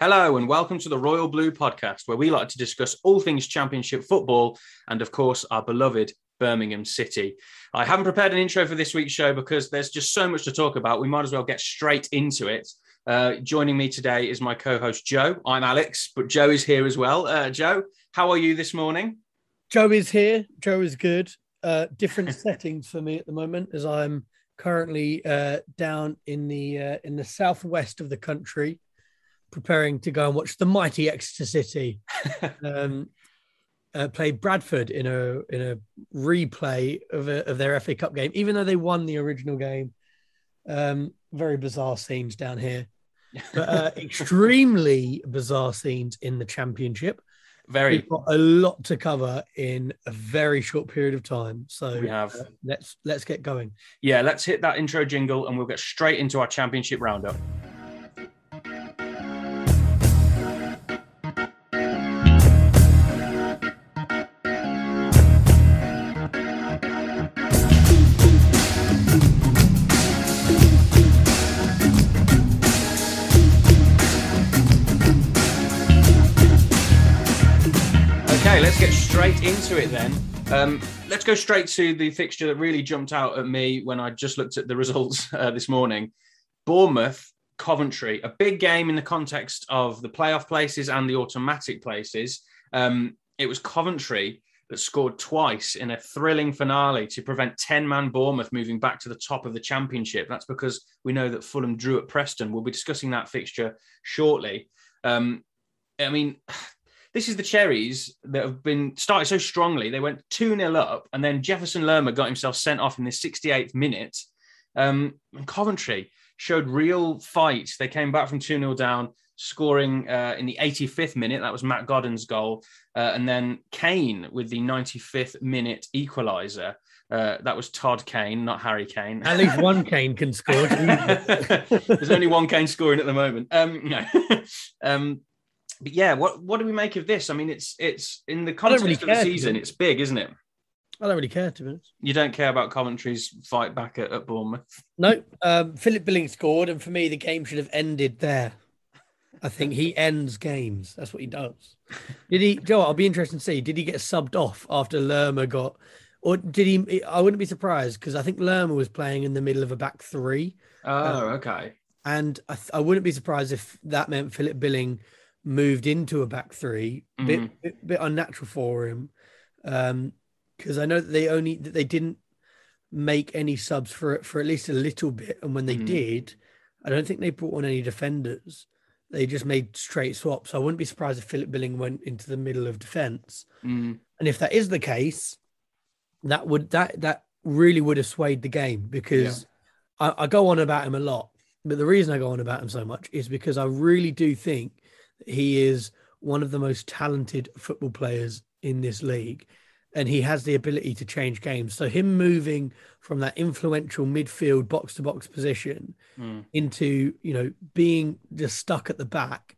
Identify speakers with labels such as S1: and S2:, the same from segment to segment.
S1: Hello, and welcome to the Royal Blue podcast, where we like to discuss all things Championship football and, of course, our beloved Birmingham City. I haven't prepared an intro for this week's show because there's just so much to talk about. We might as well get straight into it. Uh, joining me today is my co host, Joe. I'm Alex, but Joe is here as well. Uh, Joe, how are you this morning?
S2: Joe is here. Joe is good. Uh, different settings for me at the moment as I'm currently uh, down in the uh, in the southwest of the country preparing to go and watch the mighty Exeter City um, uh, play Bradford in a in a replay of, a, of their FA Cup game, even though they won the original game. Um, very bizarre scenes down here, but uh, extremely bizarre scenes in the Championship.
S1: Very,
S2: We've got a lot to cover in a very short period of time. So
S1: we have.
S2: Uh, let's let's get going.
S1: Yeah, let's hit that intro jingle, and we'll get straight into our Championship roundup. Straight into it then. Um, let's go straight to the fixture that really jumped out at me when I just looked at the results uh, this morning. Bournemouth, Coventry, a big game in the context of the playoff places and the automatic places. Um, it was Coventry that scored twice in a thrilling finale to prevent 10 man Bournemouth moving back to the top of the championship. That's because we know that Fulham drew at Preston. We'll be discussing that fixture shortly. Um, I mean, this is the Cherries that have been started so strongly. They went 2 0 up, and then Jefferson Lerma got himself sent off in the 68th minute. Um, Coventry showed real fight. They came back from 2 0 down, scoring uh, in the 85th minute. That was Matt Godden's goal. Uh, and then Kane with the 95th minute equaliser. Uh, that was Todd Kane, not Harry Kane.
S2: At least one Kane can score.
S1: There's only one Kane scoring at the moment. Um, no. um, but yeah, what what do we make of this? I mean, it's it's in the context
S2: really
S1: of the season, it's big, isn't it?
S2: I don't really care to be honest.
S1: You don't care about Coventry's fight back at, at Bournemouth.
S2: No, um, Philip Billing scored, and for me, the game should have ended there. I think he ends games. That's what he does. Did he, Joe? I'll be interested to see. Did he get subbed off after Lerma got, or did he? I wouldn't be surprised because I think Lerma was playing in the middle of a back three.
S1: Oh, okay.
S2: and I, I wouldn't be surprised if that meant Philip Billing moved into a back 3 bit,
S1: Mhm.
S2: bit bit unnatural for him, because I know that they only that they didn't make any subs for for at least a little bit, and when they
S1: Mhm.
S2: did, I don't think they brought on any defenders. They just made straight swaps. I wouldn't be surprised if Philip Billing went into the middle of defense.
S1: Mm,
S2: And if that is the case, that would that that really would have swayed the game because I, I go on about him a lot. But the reason I go on about him so much is because I really do think he is one of the most talented football players in this league. And he has the ability to change games. So him moving from that influential midfield box to box position
S1: mm.
S2: into, you know, being just stuck at the back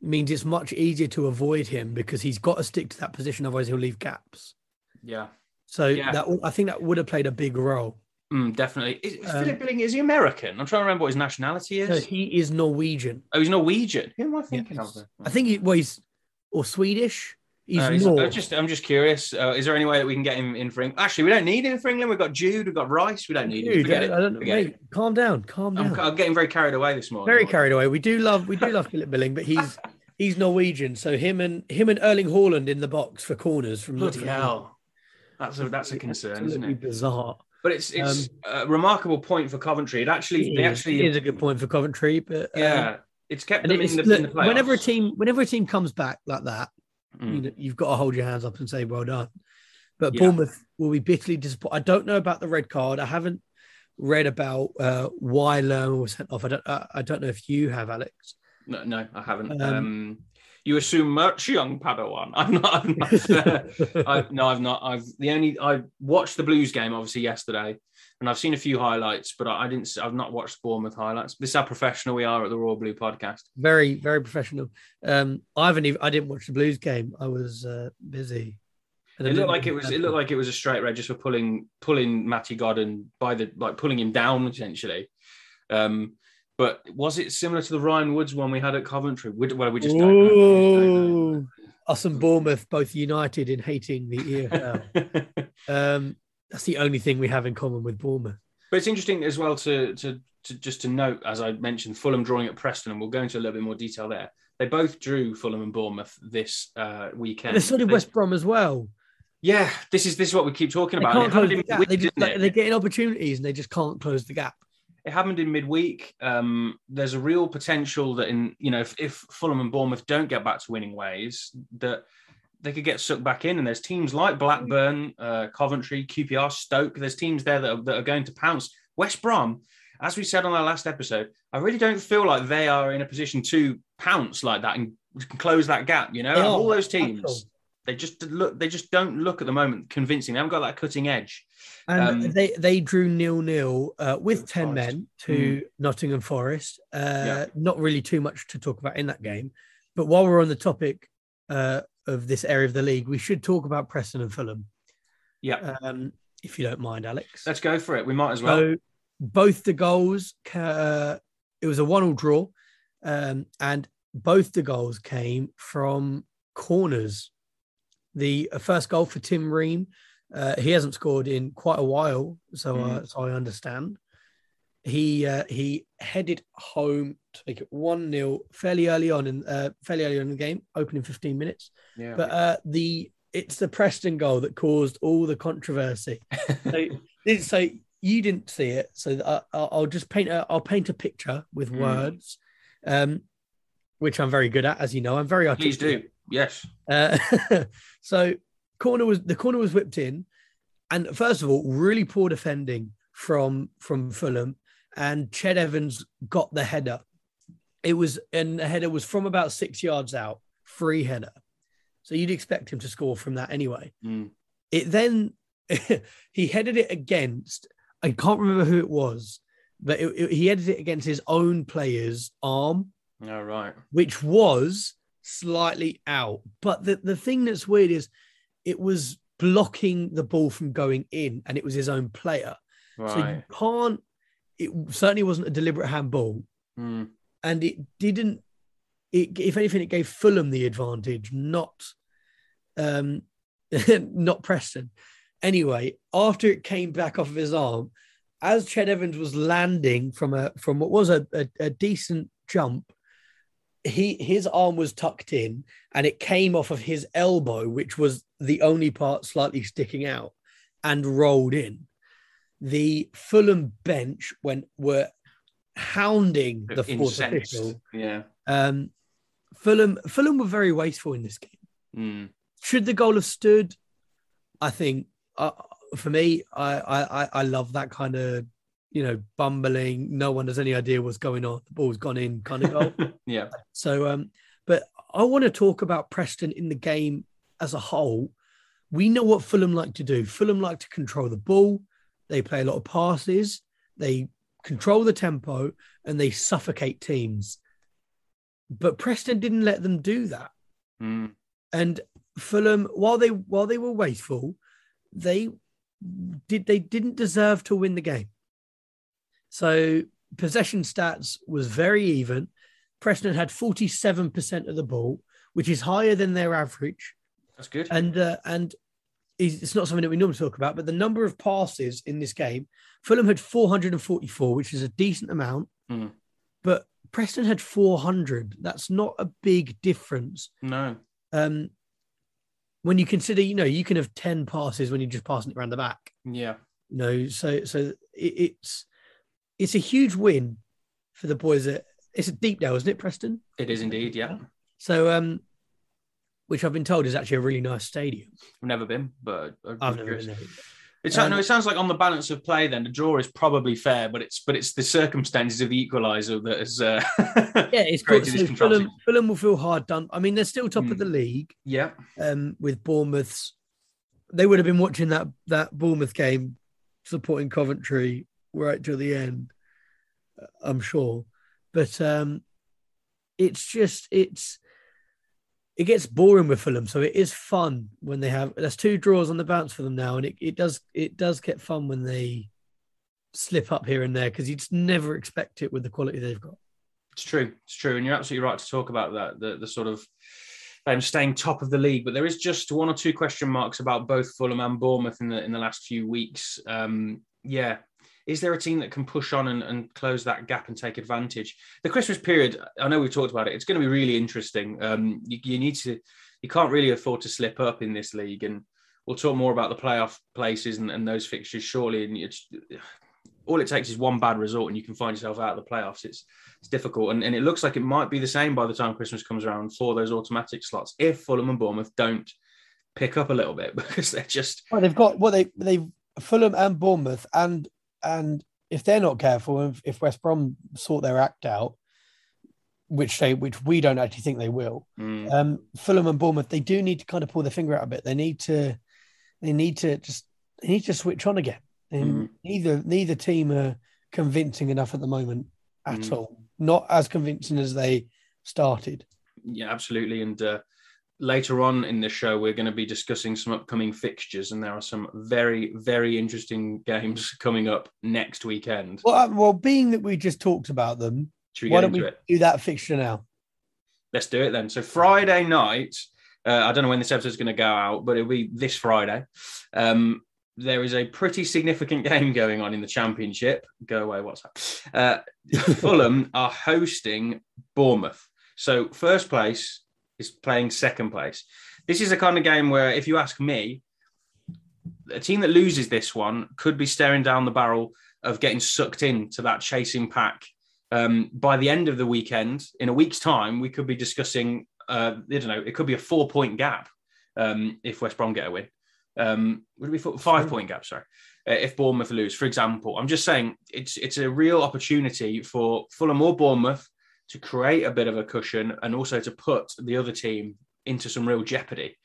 S2: means it's much easier to avoid him because he's got to stick to that position, otherwise he'll leave gaps.
S1: Yeah,
S2: So
S1: Yeah.
S2: that I think that would have played a big role.
S1: Mm, definitely. Is, is
S2: Um,
S1: Philip Billing is he American? I'm trying to remember what his nationality is.
S2: So he is Norwegian.
S1: oh, he's Norwegian. Who am I thinking
S2: he's-
S1: of?
S2: I think he well, he's or Swedish. He's
S1: Uh, he's-
S2: North.
S1: I'm just, I'm just curious. Uh, is there any way that we can get him in for England? Actually, we don't need him for England. We've got Jude, we've got Rice. We don't need him. Forget
S2: I,
S1: it.
S2: I don't know.
S1: Forget
S2: Wait, calm down, calm
S1: I'm,
S2: down.
S1: I'm getting very carried away this morning.
S2: Very carried away. We do love we do love Philip Billing, but he's he's Norwegian. So him and him and Erling Haaland in the box for corners from
S1: Bloody hell. That's a that's a concern, isn't
S2: Absolutely
S1: it?
S2: bizarre.
S1: But it's it's a remarkable point for Coventry. It actually
S2: It
S1: they
S2: is,
S1: actually
S2: it is a good point for Coventry, but um,
S1: yeah, it's kept them
S2: it's,
S1: in the,
S2: look,
S1: in the playoffs.
S2: whenever a team whenever a team comes back like that, you
S1: Mm.
S2: know, you've got to hold your hands up and say well done. But
S1: Yeah.
S2: Bournemouth will be bitterly disappointed. I don't know about the red card. I haven't read about uh, why Lerma was sent off. I don't. I, I don't know if you have, Alex.
S1: No, no, I haven't.
S2: Um,
S1: Um, you assume much, young Padawan. I'm not. I'm not uh, I, no, I've not. I've the only I watched the Blues game obviously yesterday, and I've seen a few highlights, but I, I didn't. I've not watched Bournemouth highlights. This is how professional we are at the Royal Blue podcast.
S2: very, very professional. Um, I haven't even. I didn't watch the Blues game. I was uh, busy. And
S1: It looked like it was. It looked like it was a straight red just for pulling pulling Matty Godden by the like pulling him down essentially. Um, But was it similar to the Ryan Woods one we had at Coventry? We, well, we just don't know. We just don't know.
S2: Us and Bournemouth both united in hating the EFL. um, that's the only thing we have in common with Bournemouth.
S1: But it's interesting as well to, to to just to note, as I mentioned, Fulham drawing at Preston, and we'll go into a little bit more detail there. They both drew Fulham and Bournemouth this uh, weekend.
S2: And so did West Brom as well.
S1: Yeah, this is this is what we keep talking
S2: They
S1: about.
S2: can't close the gap. They just, like, they're getting opportunities and they just can't close the gap.
S1: It happened in midweek. Um, there's a real potential that in you know if, if Fulham and Bournemouth don't get back to winning ways, that they could get sucked back in. And there's teams like Blackburn, uh, Coventry, QPR, Stoke. There's teams there that are, that are going to pounce. West Brom, as we said on our last episode, I really don't feel like they are in a position to pounce like that and close that gap. You know, all those teams. They just look. They just don't look at the moment convincing. They haven't got that cutting edge.
S2: And
S1: Um,
S2: they, they drew nil nil uh, with 10
S1: Forest.
S2: men to Nottingham Forest. Uh,
S1: Yeah.
S2: Not really too much to talk about in that game. But while we're on the topic uh, of this area of the league, we should talk about Preston and Fulham,
S1: Yeah,
S2: um, if you don't mind, Alex.
S1: let's go for it. We might as well.
S2: So both the goals, ca- it was a one-all draw, um, and both the goals came from corners. The uh, first goal for Tim Ream, uh, he hasn't scored in quite a while, so uh, so I understand. He uh, he headed home to make it one 0 fairly early on in uh, fairly early on in the game, opening fifteen minutes.
S1: yeah,
S2: But uh, the it's the Preston goal that caused all the controversy. so, so you didn't see it, so I, I'll I'll just paint a I'll paint a picture with
S1: Mm.
S2: words, um, which I'm very good at, as you know. I'm very
S1: artistic.
S2: please
S1: do. Yes.
S2: Uh, so corner was the corner was whipped in, and first of all, really poor defending from from Fulham, and Ched Evans got the header. It was and the header was from about six yards out, free header. So you'd expect him to score from that anyway.
S1: Mm.
S2: It then he headed it against. I can't remember who it was, but it, it- he headed it against his own player's arm
S1: All right.
S2: which was slightly out. But the, the thing that's weird is it was blocking the ball from going in, and it was his own player. So you can't, it certainly wasn't a deliberate handball,
S1: Mm.
S2: and it didn't, it, if anything, it gave Fulham the advantage, not um not Preston. Anyway, after it came back off of his arm, as Ched Evans was landing from a from what was a, a, a decent jump, he his arm was tucked in and it came off of his elbow, which was the only part slightly sticking out, and rolled in. The Fulham bench went were hounding the fourth official.
S1: Yeah.
S2: Um, Fulham Fulham were very wasteful in this game.
S1: Mm.
S2: Should the goal have stood? I think uh, for me, I I- I love that kind of you know bumbling. No one has any idea what's going on. The ball's gone in kind of goal.
S1: yeah.
S2: so, um, but I want to talk about Preston in the game as a whole. We know what Fulham like to do. Fulham like to control the ball. They play a lot of passes. They control the tempo and they suffocate teams. But Preston didn't let them do that.
S1: Mm.
S2: And Fulham, while they while they were wasteful, they did they didn't deserve to win the game. So possession stats was very even. Preston had 47% of the ball, which is higher than their average.
S1: That's good.
S2: And uh, and it's not something that we normally talk about, but the number of passes in this game, Fulham had 444, which is a decent amount.
S1: Mm.
S2: But Preston had 400. That's not a big difference
S1: no.
S2: um, when you consider, you know, you can have 10 passes when you're just passing it around the back,
S1: Yeah.
S2: you know, so, so it, it's, it's a huge win for the boys at, it's deep Deepdale, isn't it, Preston?
S1: It is indeed. Yeah.
S2: So, um, which I've been told is actually a really nice stadium.
S1: I've never been, but I'd be
S2: I've never been there.
S1: It sounds,
S2: Um,
S1: no, it sounds like on the balance of play, then the draw is probably fair, but it's but it's the circumstances of the equaliser that has. Uh,
S2: Yeah, it's
S1: Created
S2: good.
S1: this
S2: So. Fulham, Fulham will feel hard done. I mean, they're still top
S1: Hmm.
S2: of the league
S1: yeah,
S2: um, with Bournemouth's. They would have been watching that that Bournemouth game, supporting Coventry right till the end. I'm sure, but um, it's just it's it gets boring with Fulham. So it is fun when they have. There's two draws on the bounce for them now, and it, it does it does get fun when they slip up here and there because you just never expect it with the quality they've got.
S1: It's true. It's true, and you're absolutely right to talk about that. The the sort of um, staying top of the league, but there is just one or two question marks about both Fulham and Bournemouth in the in the last few weeks. Um, yeah, is there a team that can push on and, and, close that gap and take advantage? The Christmas period, I know we've talked about it. It's going to be really interesting. Um, you, you, need to, you can't really afford to slip up in this league, and we'll talk more about the playoff places and, and those fixtures shortly. And it's all it takes is one bad result, and you can find yourself out of the playoffs. It's it's difficult, and, and it looks like it might be the same by the time Christmas comes around for those automatic slots if Fulham and Bournemouth don't pick up a little bit because they're just.
S2: Well, they've got what well, they they've Fulham and Bournemouth and and if they're not careful, if, if West Brom sort their act out, which they which we don't actually think they will, mm. um, Fulham and Bournemouth, they do need to kind of pull their finger out a bit. They need to they need to just they need to switch on again. And mm. neither neither team are convincing enough at the moment at mm. all. Not as convincing as they started.
S1: Yeah, absolutely. And uh, later on in the show, we're going to be discussing some upcoming fixtures, and there are some very, very interesting games coming up next weekend.
S2: Well, uh, well, being that we just talked about them, why don't we it? do that fixture now?
S1: Let's do it then. So Friday night, uh, I don't know when this episode is going to go out, but it'll be this Friday. Um, there is a pretty significant game going on in the championship. Go away, what's that? Uh, Fulham are hosting Bournemouth. So first place is playing second place. This is a kind of game where, if you ask me, a team that loses this one could be staring down the barrel of getting sucked into that chasing pack. Um, by the end of the weekend, in a week's time, we could be discussing. Uh, I don't know. It could be a four-point gap um, if West Brom get a win. Um, would be five-point gap? Sorry, uh, if Bournemouth lose, for example. I'm just saying it's it's a real opportunity for Fulham or Bournemouth to create a bit of a cushion and also to put the other team into some real jeopardy.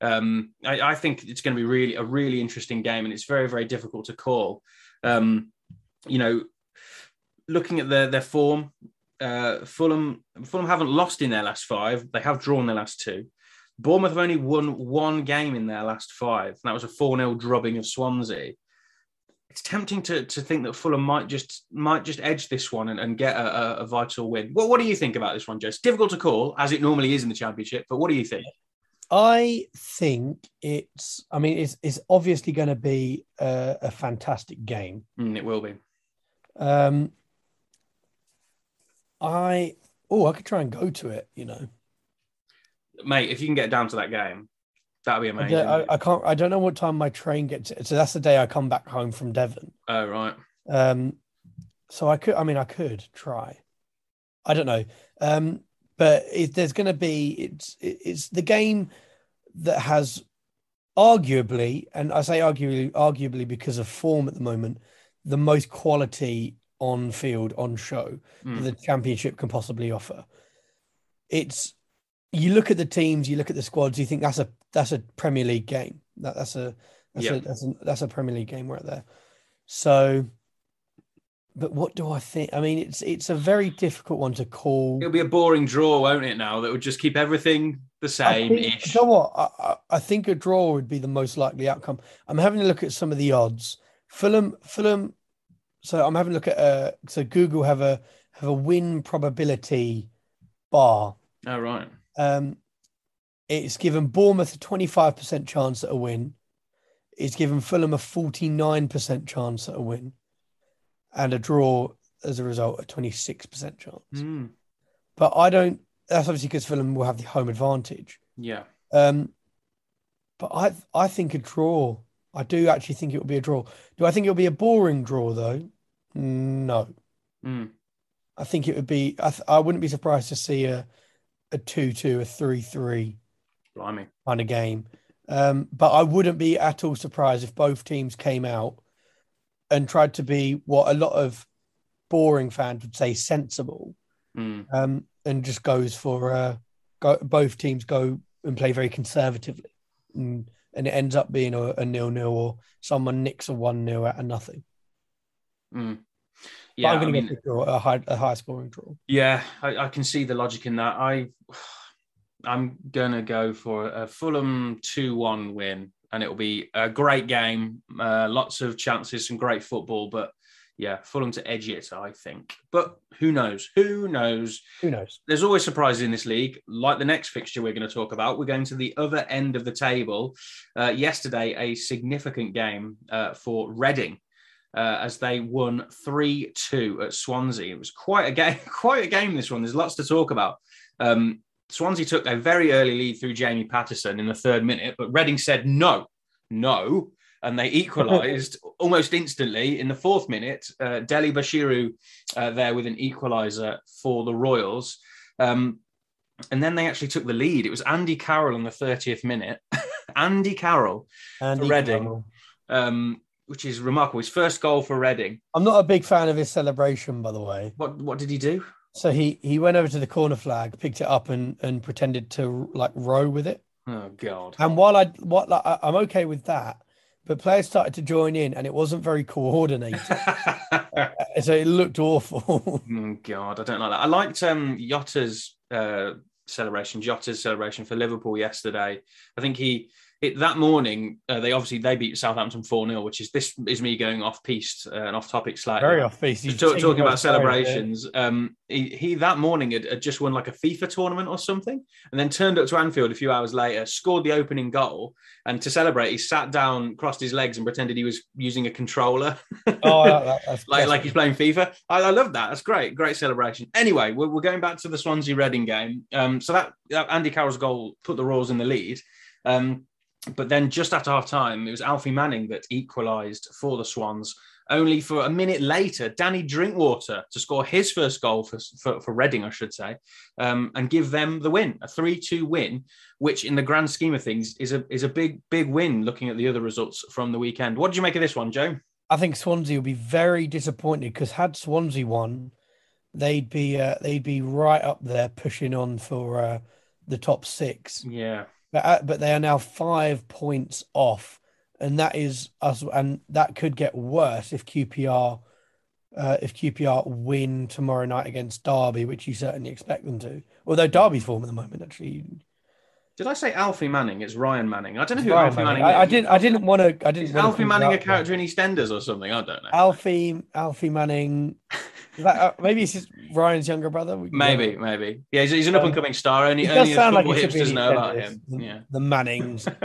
S1: Um, I, I, think it's going to be really a really interesting game, and it's very very difficult to call. Um, you know, looking at their their form, uh, Fulham Fulham haven't lost in their last five. They have drawn their last two. Bournemouth have only won one game in their last five. And that was a 4 0 drubbing of Swansea it's tempting to to think that Fulham might just might just edge this one and, and get a, a, a, vital win. What what do you think about this one, Joe? It's difficult to call as it normally is in the championship, but what do you think?
S2: I think it's. I mean, it's it's obviously going to be a, a, fantastic game.
S1: Mm, it will be.
S2: Um, I oh, I could try and go to it. You know,
S1: mate, if you can get down to that game, That'd be amazing.
S2: I, I, can't. I don't know what time my train gets. So that's the day I come back home from Devon.
S1: Oh right.
S2: Um, so I could. I mean, I could try. I don't know. Um, but if there's going to be, it's it's the game that has arguably, and I say arguably, arguably because of form at the moment, the most quality on field on show mm. the championship can possibly offer. It's you look at the teams, you look at the squads, you think that's a that's a Premier League game. That, that's a that's yep. a that's a that's a Premier League game right there. So, but what do I think? I mean, it's it's a very difficult one to call.
S1: It'll be a boring draw, won't it? Now that would just keep everything the same.
S2: Ish. You know what? I, I think a draw would be the most likely outcome. I'm having a look at some of the odds. Fulham, Fulham. So I'm having a look at uh. So Google have a have a win probability bar.
S1: Oh right.
S2: Um, it's given Bournemouth a 25% chance at a win. It's given Fulham a 49% chance at a win. And a draw as a result, a 26% chance.
S1: Mm.
S2: But I don't, that's obviously because Fulham will have the home advantage.
S1: Yeah.
S2: Um, but I I think a draw. I do actually think it will be a draw. Do I think it'll be a boring draw though? No.
S1: Mm.
S2: I think it would be. I, th- I wouldn't be surprised to see a a two-two, a three-three
S1: Blimey.
S2: kind of game. Um, but I wouldn't be at all surprised if both teams came out and tried to be what a lot of boring fans would say sensible,
S1: mm.
S2: um, and just goes for uh, go, both teams go and play very conservatively, and, and it ends up being a, a nil-nil or someone nicks a one-nil out of nothing.
S1: Mm. Yeah,
S2: I'm going to get a high, a high scoring draw.
S1: Yeah, I, I, can see the logic in that. I I'm going to go for a Fulham 2 1 win, and it'll be a great game. Uh, lots of chances, some great football, but yeah, Fulham to edge it, I think. But who knows? Who knows?
S2: Who knows?
S1: There's always surprises in this league. Like the next fixture we're going to talk about, we're going to the other end of the table. Uh, yesterday, a significant game uh, for Reading. Uh, as they won 3-2 at Swansea. It was quite a game, quite a game this one. There's lots to talk about. Um, Swansea took a very early lead through Jamie Paterson in the third minute, but Reading said no, no, and they equalised almost instantly in the fourth minute. Uh, Dele Bashiru uh, there with an equaliser for the Royals. Um, and then they actually took the lead. It was Andy Carroll in the 30th minute. Andy Carroll
S2: Andy
S1: for Reading,
S2: Carroll.
S1: um, which is remarkable. His first goal for Reading.
S2: I'm not a big fan of his celebration, by the way.
S1: What what did he do?
S2: So he he went over to the corner flag, picked it up, and and pretended to like row with it.
S1: Oh God!
S2: And while I what like, I'm okay with that, but players started to join in, and it wasn't very coordinated. so it looked awful.
S1: Oh God, I don't like that. I liked um Jota's uh, celebration, Jota's celebration for Liverpool yesterday. I think he it, that morning uh, they obviously they beat Southampton four 0 which is this is me going off piste uh, and off topic slightly.
S2: very off piece.
S1: Talk- talking about celebrations, um, he, he that morning had, had just won like a FIFA tournament or something, and then turned up to Anfield a few hours later, scored the opening goal, and to celebrate, he sat down, crossed his legs, and pretended he was using a controller.
S2: Oh, that,
S1: like like he's playing FIFA. I, I love that. That's great. Great celebration. Anyway, we're, we're going back to the Swansea Reading game. Um, so that, that Andy Carroll's goal put the Royals in the lead. Um, but then just after half time, it was Alfie Manning that equalised for the Swans. Only for a minute later, Danny Drinkwater to score his first goal for, for, for Reading, I should say, um, and give them the win, a 3 2 win, which in the grand scheme of things is a, is a big, big win looking at the other results from the weekend. What did you make of this one, Joe?
S2: I think Swansea will be very disappointed because had Swansea won, they'd be uh, they'd be right up there pushing on for uh, the top six.
S1: Yeah.
S2: But uh, but they are now five points off, and that is us, and that could get worse if QPR uh, if QPR win tomorrow night against Derby, which you certainly expect them to. Although Derby's form at the moment actually.
S1: Did I say Alfie Manning? It's Ryan Manning. I don't know who
S2: Ryan
S1: Alfie
S2: Manning.
S1: Manning,
S2: I, I didn't I didn't want to I didn't
S1: Alfie Manning a
S2: there.
S1: character in EastEnders or something? I don't know.
S2: Alfie Alfie Manning. That, uh, maybe it's just Ryan's younger brother. Can go-
S1: Maybe, maybe. Yeah, he's, he's an up and coming star. Only,
S2: It
S1: only
S2: sound like
S1: football
S2: it should be
S1: hipsters know about him.
S2: The,
S1: Yeah.
S2: the Mannings.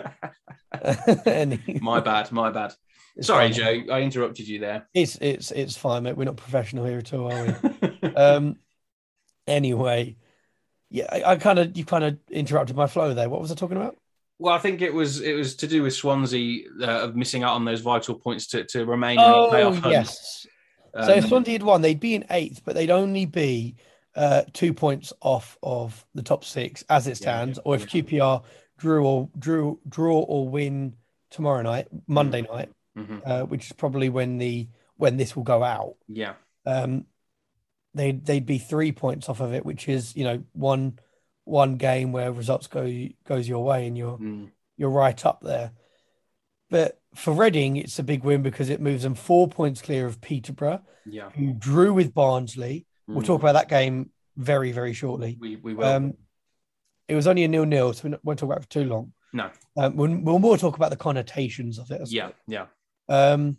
S1: My bad, my bad.
S2: It's
S1: Sorry,
S2: fine.
S1: Joe. I interrupted you there.
S2: It's it's it's fine, mate. We're not professional here at all, are we? um. Anyway, yeah, I, I kind of you kind of interrupted my flow there. What was I talking about?
S1: well, I think it was it was to do with Swansea uh, of missing out on those vital points to, to remain
S2: Oh
S1: in the playoff hunt.
S2: yes. So if
S1: Um,
S2: Swansea had won, they'd be in eighth, but they'd only be uh, two points off of the top six as it stands.
S1: yeah,
S2: or if QPR drew or drew draw or win tomorrow night, Monday night,
S1: mhm.
S2: uh, which is probably when the when this will go out.
S1: Yeah,
S2: um, they'd they'd be three points off of it, which is you know one one game where results go goes your way and you're
S1: Mm,
S2: you're right up there. But for Reading, it's a big win because it moves them four points clear of Peterborough,
S1: yeah.
S2: who drew with Barnsley. We'll
S1: Mm.
S2: talk about that game very very shortly.
S1: We we will.
S2: Um, it was only a nil nil, so we won't talk about it for too long.
S1: no.
S2: Um, we'll, we'll more talk about the connotations of it.
S1: Yeah, yeah.
S2: Um,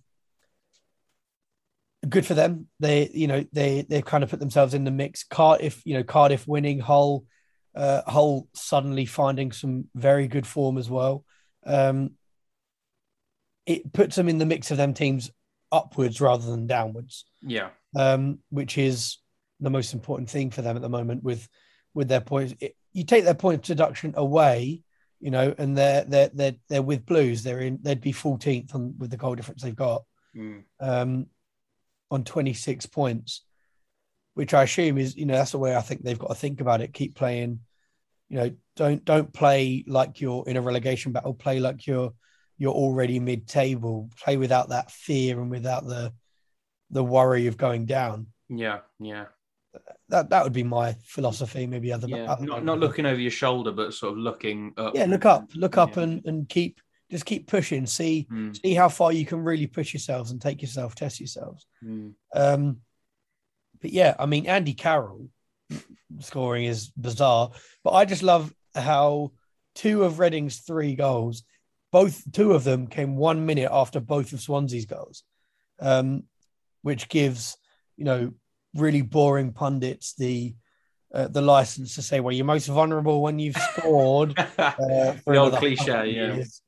S2: good for them. They, you know, they they've kind of put themselves in the mix. Cardiff, you know, Cardiff winning, Hull, uh, Hull suddenly finding some very good form as well. Um, it puts them in the mix of them teams upwards rather than downwards,
S1: Yeah.
S2: um, which is the most important thing for them at the moment with with their points. It, you take their point deduction away, you know, and they're they're they're they're with Blues. They're in. They'd be 14th on with the goal difference they've got
S1: Mm.
S2: um, on 26 points, which I assume is, you know, that's the way I think they've got to think about it. Keep playing, you know, don't don't play like you're in a relegation battle. Play like you're you're already mid-table. Play without that fear and without the the worry of going down.
S1: Yeah, yeah.
S2: That that would be my philosophy. Maybe other,
S1: Yeah.
S2: other
S1: Not not looking over your shoulder, but sort of looking up.
S2: Yeah, look up, look up,
S1: Yeah.
S2: and and keep just keep pushing. See
S1: Mm,
S2: see how far you can really push yourselves and take yourself, test yourselves.
S1: mm.
S2: Um, but yeah, I mean, Andy Carroll scoring is bizarre, but I just love how two of Reading's three goals, both two of them came one minute after both of Swansea's goals. Um, which gives you know really boring pundits the uh, the license to say, well, you're most vulnerable when you've scored. Uh,
S1: the old cliche, yeah.
S2: years.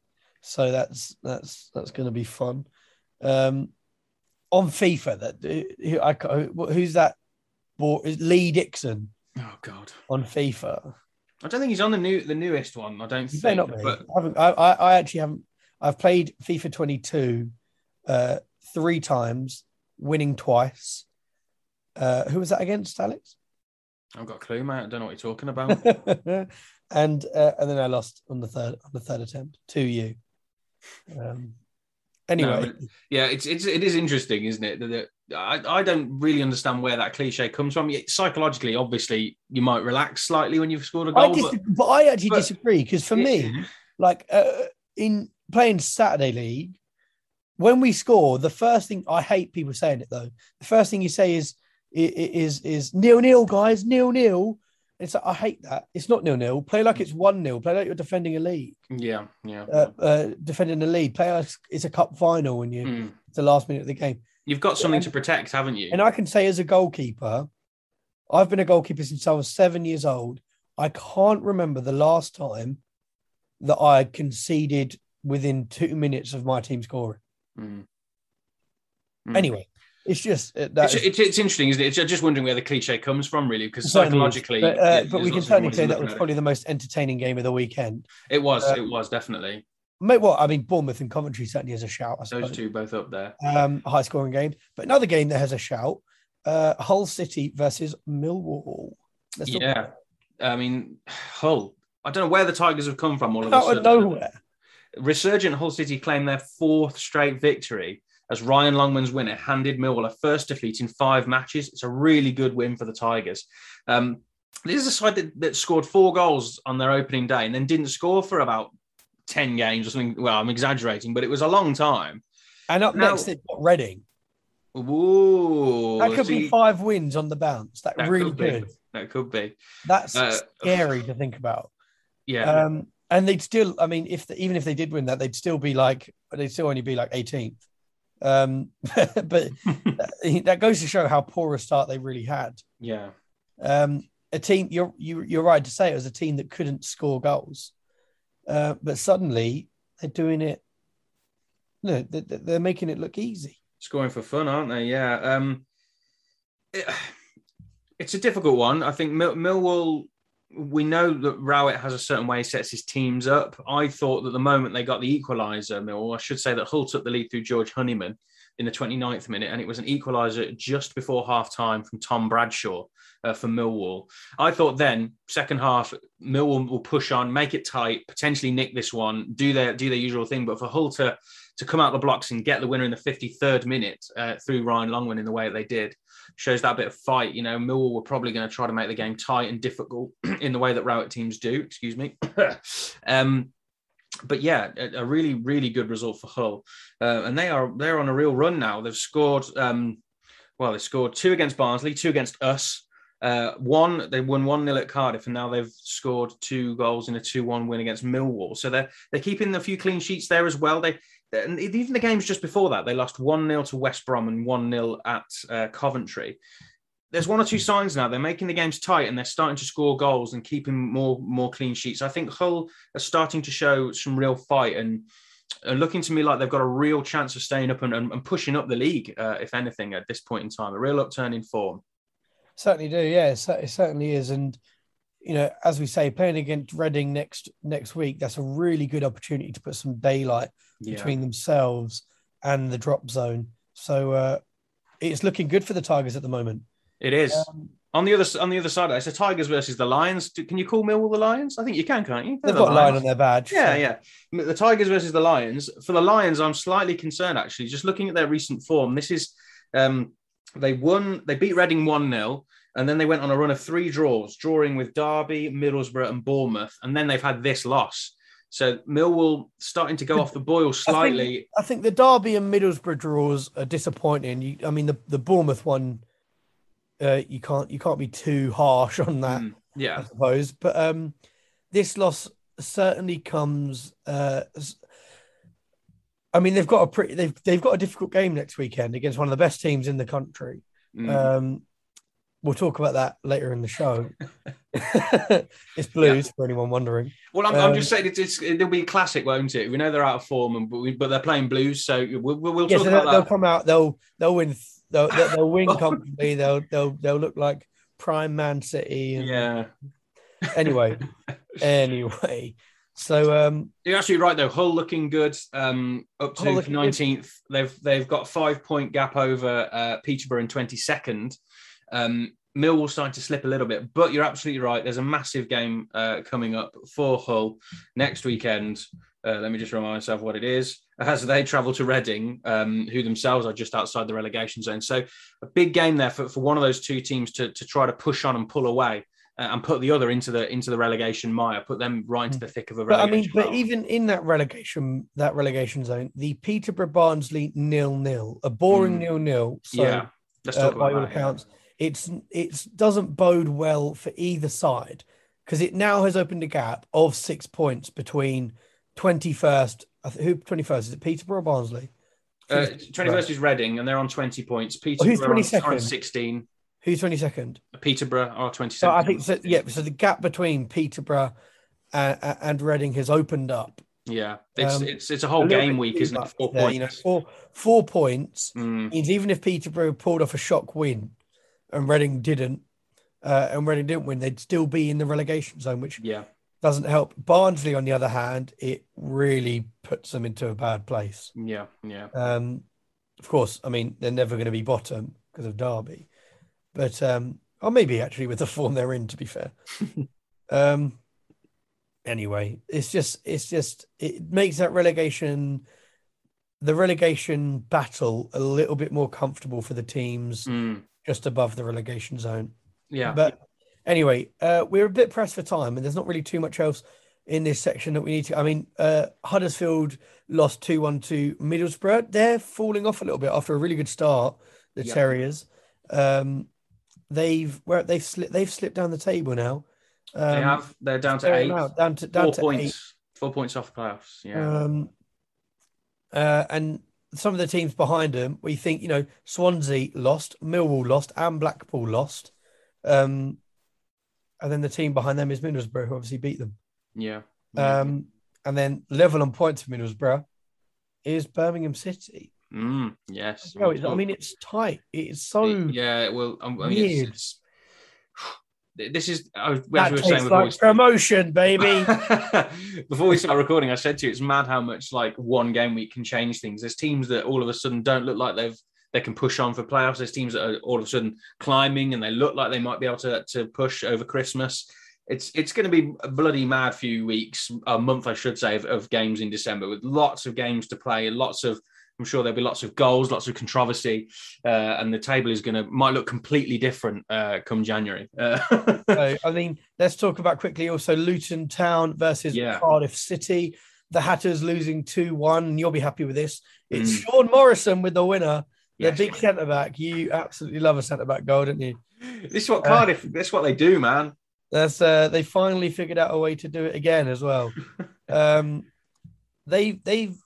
S2: So that's that's that's going to be fun. Um, on FIFA, that who, I, who's that? Lee Dixon
S1: Oh God,
S2: on FIFA.
S1: I don't think he's on the new the newest one. I don't
S2: He
S1: think.
S2: not be.
S1: But
S2: I, haven't, I, I, I actually haven't. I've played FIFA 22 uh, three times, winning twice. Uh, who was that against, Alex?
S1: I've got a clue, mate. I don't know what you're talking about.
S2: and uh, and then I lost on the third on the third attempt to you. Um, anyway,
S1: yeah, it's it's it is interesting, isn't it? That, that- I, I don't really understand where that cliche comes from. Psychologically, obviously, you might relax slightly when you've scored a goal.
S2: dis-
S1: but
S2: but, I actually
S1: but-
S2: disagree because for me, like uh, in playing Saturday League, when we score, the first thing I hate people saying it though. The first thing you say is i- i- is is nil nil, guys, nil nil. It's like, I hate that. It's not nil nil. Play like it's one nil. Play like you're defending a league,
S1: yeah, yeah.
S2: uh, uh, defending a lead. Play like it's a cup final when you
S1: Mm.
S2: it's the last minute of the game.
S1: You've got something to protect, haven't you?
S2: And I can say as a goalkeeper, I've been a goalkeeper since I was seven years old. I can't remember the last time that I conceded within two minutes of my team scoring.
S1: Mm. Mm.
S2: Anyway, it's just uh, that
S1: It's,
S2: is-
S1: it's, it's interesting, isn't it? It's just wondering where the cliche comes from, really, because psychologically,
S2: but, uh, but we can certainly say that was probably the most entertaining game of the weekend.
S1: it. It was,
S2: uh,
S1: it was definitely
S2: Mate, well, I mean, Bournemouth and Coventry certainly has a shout. I
S1: those
S2: suppose.
S1: two both up there.
S2: Um, high scoring game, but another game that has a shout: uh, Hull City versus Millwall. Let's
S1: Yeah, I mean, Hull. I don't know where the Tigers have come from. All of a
S2: out
S1: sudden,
S2: of nowhere.
S1: Resurgent Hull City claim their fourth straight victory as Ryan Longman's winner handed Millwall a first defeat in five matches. It's a really good win for the Tigers. Um, this is a side that, that scored four goals on their opening day and then didn't score for about 10 games or something. Well, I'm exaggerating, but it was a long time.
S2: And up
S1: Now-
S2: next, they've got Reading.
S1: Ooh,
S2: That could
S1: see,
S2: be five wins on the bounce. That,
S1: that
S2: really
S1: could be. That could be.
S2: That's
S1: Uh,
S2: scary to think about.
S1: Yeah.
S2: Um, and they'd still, I mean, if the, even if they did win that, they'd still be like, they'd still only be like 18th. Um, but that, that goes to show how poor a start they really had.
S1: yeah.
S2: Um, a team, you're you, you're right to say it was a team that couldn't score goals, uh, but suddenly they're doing it. No, they- they- they're making it look easy.
S1: scoring for fun, aren't they? Yeah. Um, it- it's a difficult one. I think Mill- Millwall. We know that Rowett has a certain way he sets his teams up. I thought that the moment they got the equaliser, Millwall, I should say that Hull took the lead through George Honeyman in the 29th minute, and it was an equaliser just before half time from Tom Bradshaw uh, for Millwall. I thought then, second half, Millwall will push on, make it tight, potentially nick this one, do their do their usual thing. But for Hull to to come out the blocks and get the winner in the 53rd minute uh, through Ryan Longman in the way that they did shows that bit of fight. You know, Millwall were probably going to try to make the game tight and difficult in the way that Rowett teams do. Excuse me. um, but yeah, a, a really, really good result for Hull, uh, and they are they're on a real run now. They've scored, um, well, they scored two against Barnsley, two against us. Uh, one, they won one 0 at Cardiff, and now they've scored two goals in a two-one win against Millwall. So they're they're keeping a few clean sheets there as well. They and even the games just before that, they lost one 0 to West Brom and one 0 at uh, Coventry. There's one or two signs now. They're making the games tight and they're starting to score goals and keeping more more clean sheets. I think Hull are starting to show some real fight and are looking to me like they've got a real chance of staying up and, and, and pushing up the league, uh, if anything, at this point in time. A real upturn in form.
S2: Certainly do, yeah. It certainly is, and you know, as we say, playing against Reading next next week, that's a really good opportunity to put some daylight
S1: Yeah.
S2: between themselves and the drop zone. So uh, it's looking good for the Tigers at the moment.
S1: It is.
S2: Um,
S1: on the other on the other side, it's the Tigers versus the Lions. Do- Can you call Millwall the Lions? I think you can, can't you? They're
S2: they've
S1: the
S2: got a line on their badge.
S1: Yeah,
S2: so-
S1: yeah. The Tigers versus the Lions. For the Lions, I'm slightly concerned actually. Just looking at their recent form, this is um, they won. They beat Reading one 0 and then they went on a run of three draws, drawing with Derby, Middlesbrough, and Bournemouth, and then they've had this loss. So Millwall starting to go off the boil slightly.
S2: I think the Derby and Middlesbrough draws are disappointing. You, I mean, the, the Bournemouth one, uh, you can't you can't be too harsh on that.
S1: Mm,
S2: I
S1: yeah,
S2: suppose. But um, this loss certainly comes. Uh, I mean, they've got a pretty they've they've got a difficult game next weekend against one of the best teams in the country.
S1: Mm.
S2: Um, we'll talk about that later in the show. it's blues for anyone wondering.
S1: well, I'm, I'm
S2: um,
S1: just saying it's, it's it'll be a classic, won't it? We know they're out of form, and but, we, but they're playing blues, so we'll, we'll,
S2: Yeah,
S1: talk
S2: so they'll,
S1: about
S2: they'll come out. They'll they'll win. They'll, they'll, they'll win comfortably. They'll they'll they'll look like prime Man City. And
S1: Yeah,
S2: Anyway, anyway. So um,
S1: You're actually right though. Hull looking good. Um, up to nineteenth. They've they've got five point gap over uh, Peterborough in twenty second. Um, Millwall starting to slip a little bit, but you're absolutely right. There's a massive game uh, coming up for Hull next weekend. Uh, let me just remind myself what it is. As they travel to Reading, um, who themselves are just outside the relegation zone. So a big game there for, for one of those two teams to, to try to push on and pull away uh, and put the other into the into the relegation mire, put them right into the thick of a
S2: but I mean, but even in that relegation that relegation zone, the Peterborough Barnsley nil nil, a boring
S1: Mm.
S2: nil nil. So
S1: yeah, let's
S2: uh,
S1: talk
S2: by
S1: about
S2: all
S1: that. yeah.
S2: It's it's doesn't bode well for either side because it now has opened a gap of six points between twenty first. Who twenty first is it? Peterborough or Barnsley?
S1: Uh, 21st is Reading, and they're on 20 points. Peterborough
S2: who's 22nd?
S1: on 16.
S2: Who's twenty second?
S1: Peterborough are 27.
S2: So I think so, yeah. So the gap between Peterborough and, and Reading has opened up.
S1: Yeah, it's
S2: Um,
S1: it's it's a
S2: A
S1: whole
S2: little
S1: game week, isn't it? Four
S2: there,
S1: points.
S2: You know, four four points
S1: Mm,
S2: means even if Peterborough pulled off a shock win and Reading didn't, uh, and Reading didn't win, they'd still be in the relegation zone, which
S1: yeah,
S2: doesn't help. Barnsley, on the other hand, it really puts them into a bad place.
S1: yeah, yeah.
S2: Um, of course, I mean they're never going to be bottom because of Derby, but um, or maybe actually with the form they're in, to be fair. um, anyway, it's just it's just it makes that relegation, the relegation battle, a little bit more comfortable for the teams
S1: Mm,
S2: just above the relegation zone.
S1: yeah.
S2: But anyway, uh, we're a bit pressed for time, and there's not really too much else in this section that we need to. I mean, uh, Huddersfield lost 2 1 to Middlesbrough. They're falling off a little bit after a really good start, the
S1: Yep.
S2: Terriers. Um, they've where they've slipped they've slipped down the table now. Um,
S1: they have. They're down to eight.
S2: now down to down
S1: Four
S2: to
S1: points. Four points off the
S2: playoffs.
S1: Yeah.
S2: Um, uh, and some of the teams behind them, we think, you know, Swansea lost, Millwall lost, and Blackpool lost. Um, and then the team behind them is Middlesbrough, who obviously beat them.
S1: yeah.
S2: Um, and then level on points for Middlesbrough is Birmingham City.
S1: Mm, yes.
S2: Know, I mean, it's tight. It's so
S1: yeah. Well, I mean,
S2: weird.
S1: it's, it's, this is as we were saying before.
S2: like promotion, baby.
S1: Before we start recording, I said to you, it's mad how much like one game week can change things. There's teams that all of a sudden don't look like they've they can push on for playoffs. There's teams that are all of a sudden climbing and they look like they might be able to, to push over Christmas. It's it's going to be a bloody mad few weeks, a month, I should say, of, of games in December with lots of games to play and lots of. I'm sure there'll be lots of goals, lots of controversy, uh, and the table is going to might look completely different uh, come January. Uh,
S2: so, I mean, let's talk about quickly also Luton Town versus
S1: Yeah.
S2: Cardiff City. The Hatters losing 2 1, and you'll be happy with this. It's
S1: Mm.
S2: Sean Morrison with the winner, the
S1: Yes.
S2: big centre back. You absolutely love a centre back goal, don't you?
S1: This is what Cardiff. this is what they do, man.
S2: That's uh, they finally figured out a way to do it again as well. um, they they've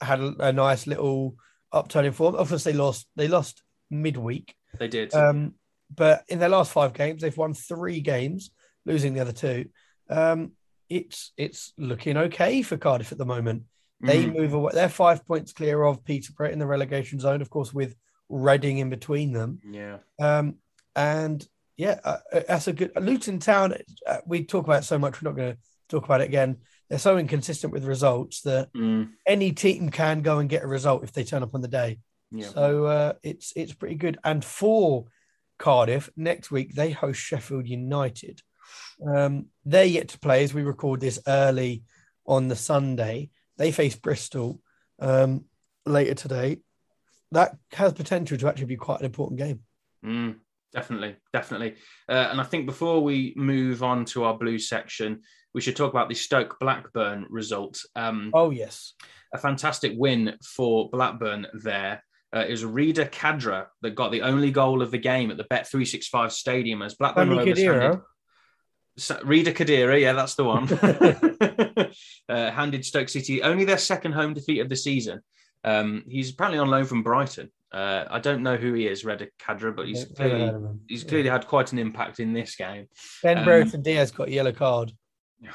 S2: had a, a nice little upturn in form. Of course, they lost they lost midweek,
S1: They did.
S2: um, but in their last five games, they've won three games, losing the other two. Um, it's it's looking okay for Cardiff at the moment. They
S1: Mm.
S2: move away. They're five points clear of Peterborough in the relegation zone, of course, with Reading in between them.
S1: yeah.
S2: Um, and yeah, uh, uh, that's a good Luton Town. Uh, we talk about so much. We're not going to talk about it again. They're so inconsistent with results that
S1: Mm.
S2: any team can go and get a result if they turn up on the day.
S1: Yeah.
S2: So uh, it's it's pretty good. And for Cardiff next week, they host Sheffield United. Um, they're yet to play as we record this early on the Sunday. They face Bristol um, later today. That has potential to actually be quite an important game.
S1: Mm, definitely, definitely. Uh, and I think before we move on to our blue section, we should talk about the Stoke Blackburn result. Um,
S2: Oh yes.
S1: A fantastic win for Blackburn there. Uh, it was Reda Khadra that got the only goal of the game at the Bet365 Stadium as Blackburn Rovers handed, Rida Kadira, yeah, that's the one. uh, handed Stoke City only their second home defeat of the season. Um, he's apparently on loan from Brighton. Uh, I don't know who he is, Reda Khadra, but he's clearly he's clearly had quite an impact in this game.
S2: Ben
S1: Um,
S2: Brereton Diaz got a yellow card.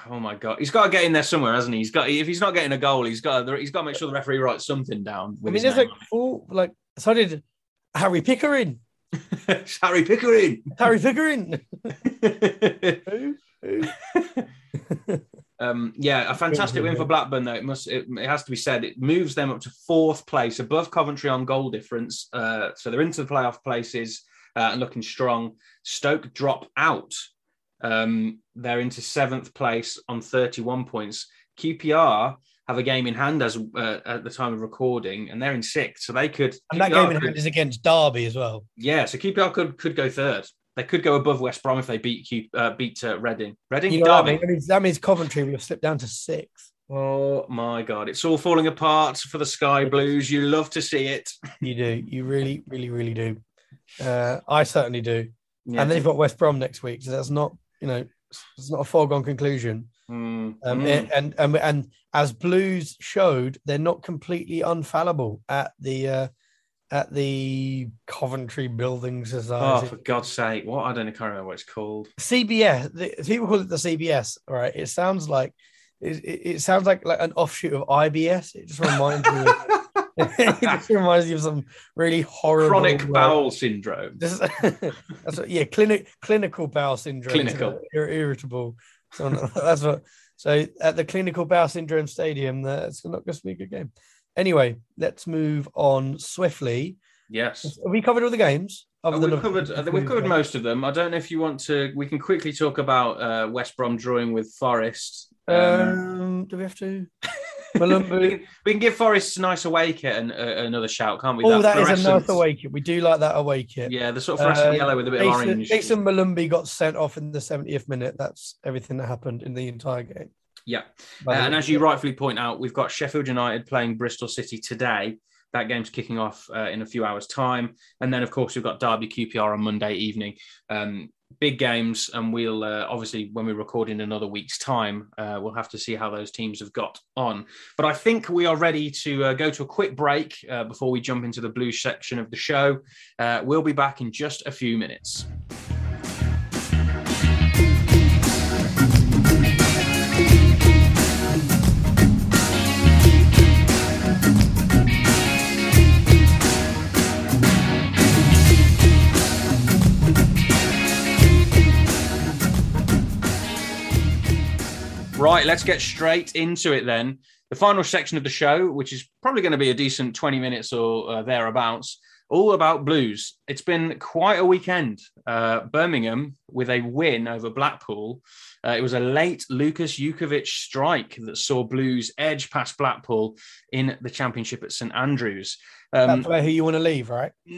S1: Oh my god, he's got to get in there somewhere, hasn't he? He's got if he's not getting a goal, he's got to, he's got to make sure the referee writes something down.
S2: I mean, there's like four, like so did Harry Pickering.
S1: on it. It's Harry Pickering.
S2: Harry Pickering. Who? Who?
S1: um, yeah, a fantastic win for Blackburn though. It must it, it has to be said. It moves them up to fourth place, above Coventry on goal difference. Uh, so they're into the playoff places uh, and looking strong. Stoke drop out. Um, they're into seventh place on 31 points. QPR have a game in hand as uh, at the time of recording, and they're in sixth, so they could.
S2: And that game in hand is against Derby as well.
S1: Yeah, so QPR could could go third. They could go above West Brom if they beat Q, uh, beat uh, Reading. Reading,
S2: You know what I
S1: Derby.
S2: mean? That means, that means Coventry will have slipped down to sixth.
S1: Oh my god, it's all falling apart for the Sky Blues. You love to see it.
S2: You do. You really, really, really do. Uh, I certainly do.
S1: Yeah.
S2: And they've got West Brom next week, so that's not, you know, it's not a foregone conclusion.
S1: Mm,
S2: Um,
S1: mm.
S2: and, and and as Blues showed, they're not completely unfallible at the uh, at the Coventry Building
S1: oh,
S2: Society.
S1: for God's sake, what I don't know, can't remember what it's called.
S2: CBS. The, people call it the CBS. Right? it sounds like it, it, it sounds like like an offshoot of IBS. It just reminds me. Of, it just reminds you of some really horrible
S1: Chronic
S2: uh,
S1: bowel syndrome.
S2: This that's what, yeah, clinic, clinical bowel syndrome.
S1: Clinical.
S2: Ir- irritable. So that's what. So at the clinical bowel syndrome stadium, that's not going to be a good game. Anyway, let's move on swiftly.
S1: Yes.
S2: Have we covered all the games?
S1: Uh, we've covered. I we've covered most of them. I don't know if you want to. We can quickly talk about uh, West Brom drawing with Forest. Um,
S2: Um, do we have to?
S1: We,
S2: Molumby.
S1: can, we can give Forest a nice away kit and uh, another shout, can't we?
S2: oh, that is a nice away kit. We do like that away kit.
S1: Yeah, the sort of fluorescent
S2: Uh,
S1: yellow with a bit of
S2: Jason,
S1: orange.
S2: Jayson Molumby got sent off in the 70th minute. That's everything that happened in the entire game.
S1: Yeah. Uh, and as you rightfully point out, we've got Sheffield United playing Bristol City today. That game's kicking off uh, in a few hours' time, and then of course we've got Derby QPR on Monday evening. Um, big games, and we'll uh, obviously when we record in another week's time, uh, we'll have to see how those teams have got on. But I think we are ready to uh, go to a quick break uh, before we jump into the blues section of the show. Uh, we'll be back in just a few minutes. Right, let's get straight into it then. The final section of the show, which is probably going to be a decent 20 minutes or uh, thereabouts, all about blues. It's been quite a weekend. Uh, Birmingham with a win over Blackpool. Uh, it was a late Lukas Jutkiewicz strike that saw Blues edge past Blackpool in the championship at St Andrews.
S2: that
S1: Um,
S2: player who you want to leave, right?
S1: do,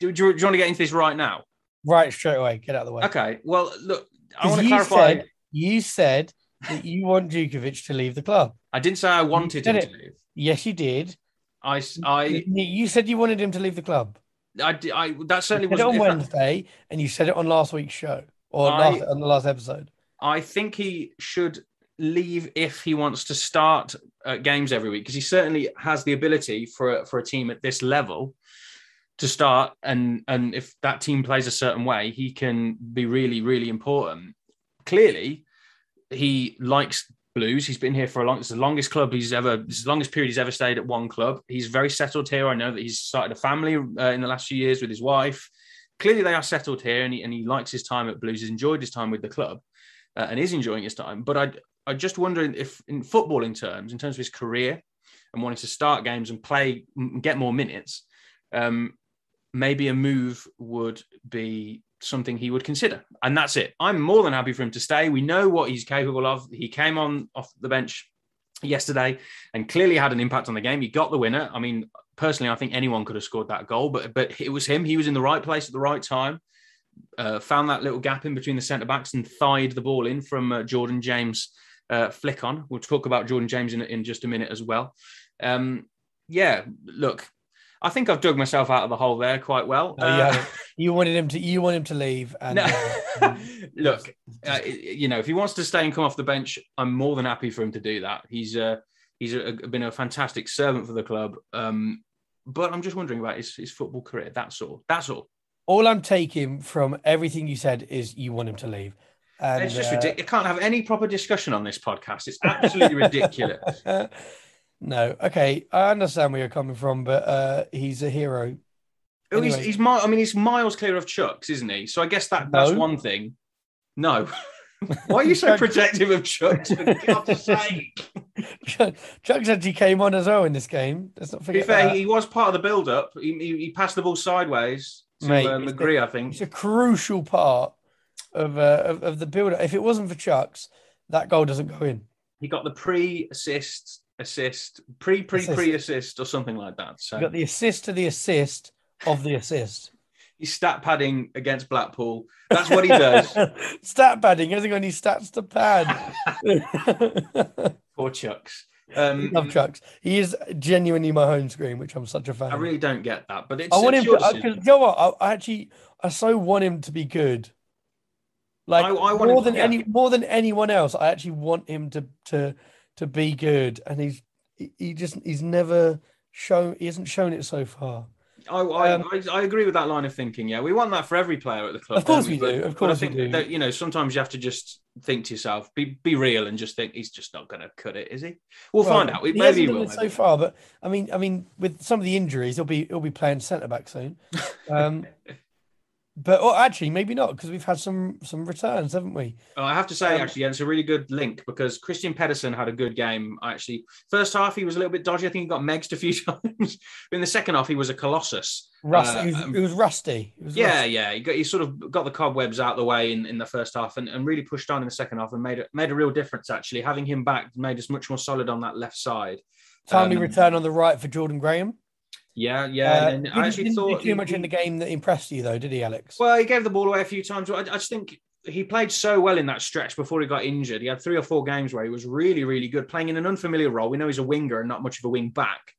S1: do, you- do you want to get into this right now?
S2: Right, straight away. Get out of the way.
S1: Okay. Well, look, I want to clarify.
S2: Said, you said that you want Jutkiewicz to leave the club.
S1: I didn't say I wanted him
S2: it.
S1: to leave.
S2: Yes, you did.
S1: I, I,
S2: You- said you wanted him to leave the club.
S1: I, I that certainly wasn't.
S2: on Wednesday, and you said it on last week's show or
S1: I-
S2: last, on the last episode.
S1: I think he should leave if he wants to start uh, games every week because he certainly has the ability for a, for a team at this level to start and and if that team plays a certain way, he can be really really important. Clearly, he likes Blues. He's been here for a long. It's the longest club he's ever. It's the longest period he's ever stayed at one club. He's very settled here. I know that he's started a family uh, in the last few years with his wife. Clearly, they are settled here, and he and he likes his time at Blues. He's enjoyed his time with the club, uh, and is enjoying his time. But I I just wonder if, in footballing terms, in terms of his career, and wanting to start games and play, m- get more minutes, um, maybe a move would be something he would consider. And that's it. I'm more than happy for him to stay. We know what he's capable of. He came on off the bench yesterday and clearly had an impact on the game. He got the winner. I mean, personally, I think anyone could have scored that goal, but but it was him. He was in the right place at the right time. Uh, found that little gap in between the centre backs and thied the ball in from uh, Jordan James uh, flick on. We'll talk about Jordan James in, in just a minute as well. Um, yeah, look, I think I've dug myself out of the hole there quite well.
S2: You,
S1: Uh,
S2: you wanted him to. You want him to leave. And
S1: no.
S2: uh,
S1: look, uh, you know, if he wants to stay and come off the bench, I'm more than happy for him to do that. He's uh, He's a, a- been a fantastic servant for the club. Um, but I'm just wondering about his, his football career. That's all. That's all.
S2: All I'm taking from everything you said is you want him to leave. And,
S1: it's just
S2: uh,
S1: ridiculous. You can't have any proper discussion on this podcast. It's absolutely ridiculous.
S2: no, okay, I understand where you're coming from, but uh, he's a hero.
S1: Oh, he's,
S2: Anyway.
S1: he's mi- I mean, he's miles clear of Chuks, isn't he? So I guess that that's
S2: No.
S1: one thing. No. Why are you so protective of Chuks? For God's sake.
S2: Chuks actually came on as well in this game. Let's not
S1: To be fair,
S2: that.
S1: he was part of the build-up. He, he, he passed the ball sideways to
S2: Mate,
S1: uh, McGree, I think.
S2: It's a crucial part of uh, of, of the build. Up. If it wasn't for Chuks, that goal doesn't go in.
S1: He got the pre-assist, assist, pre-pre-pre-assist, or something like that. So
S2: You got the assist to the assist of the assist.
S1: he's stat padding against Blackpool. That's what he does.
S2: Stat padding. He hasn't got any stats to pad.
S1: Poor Chuks. Um,
S2: Love Chuks. He is genuinely my home screen, which I'm such a fan.
S1: I
S2: of.
S1: really don't get that, but it's,
S2: I want
S1: it's
S2: him to. I, you know what? I, I actually, I so want him to be good. Like
S1: I- I want
S2: more
S1: him-
S2: than
S1: yeah.
S2: any, more than anyone else, I actually want him to to to be good, and he's he, just he's never shown he hasn't shown it so far.
S1: I, I,
S2: Um,
S1: I, I agree with that line of thinking. Yeah, we want that for every player at the club.
S2: Of course we
S1: But-
S2: do, of
S1: but I
S2: course we
S1: think
S2: do.
S1: That, you know, sometimes you have to just think to yourself, be be real, and just think he's just not going to cut it, is he? We'll
S2: Well,
S1: find out.
S2: He
S1: Maybe he will.
S2: it so
S1: maybe.
S2: far, but I mean, I mean, with some of the injuries, he'll be he'll be playing centre back soon. Um, but or actually, maybe not because we've had some some returns, haven't we?
S1: Oh, I have to say,
S2: Um,
S1: actually, yeah, it's a really good link because Kristian Pedersen had a good game. Actually, first half he was a little bit dodgy. I think he got megged a few times. but in the second half, he was a colossus.
S2: Rusty.
S1: Uh,
S2: it, was,
S1: um,
S2: it was rusty. It was
S1: Yeah,
S2: rusty.
S1: yeah. He, got, he sort of got the cobwebs out of the way in, in the first half and, and really pushed on in the second half and made it made a real difference. Actually, having him back made us much more solid on that left side.
S2: Timely
S1: Um,
S2: return on the right for Jordan Graham.
S1: Yeah, yeah.
S2: Uh,
S1: I actually
S2: didn't
S1: thought
S2: do too much in the game that impressed you, though, did he, Alex?
S1: Well, he gave the ball away a few times. I, I just think he played so well in that stretch before he got injured. He had three or four games where he was really, really good, playing in an unfamiliar role. We know he's a winger and not much of a wing back,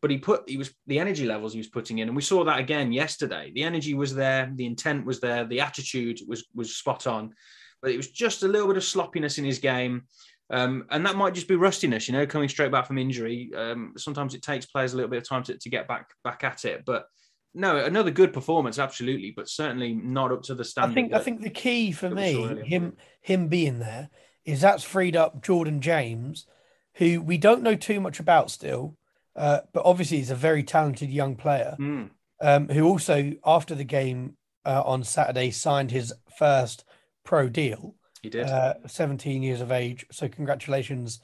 S1: but he put he was the energy levels he was putting in, and we saw that again yesterday. The energy was there, the intent was there, the attitude was was spot on, but it was just a little bit of sloppiness in his game. Um, and that might just be rustiness, you know, coming straight back from injury. Um, sometimes it takes players a little bit of time to, to get back back at it. But no, another good performance, absolutely, but certainly not up to the standard.
S2: I think I think the key for
S1: that
S2: me, him him being there, is that's freed up Jordan James, who we don't know too much about still, uh, but obviously he's a very talented young player.
S1: Mm,
S2: um, who also after the game uh, on Saturday signed his first pro deal,
S1: he did.
S2: uh, 17 years of age. So congratulations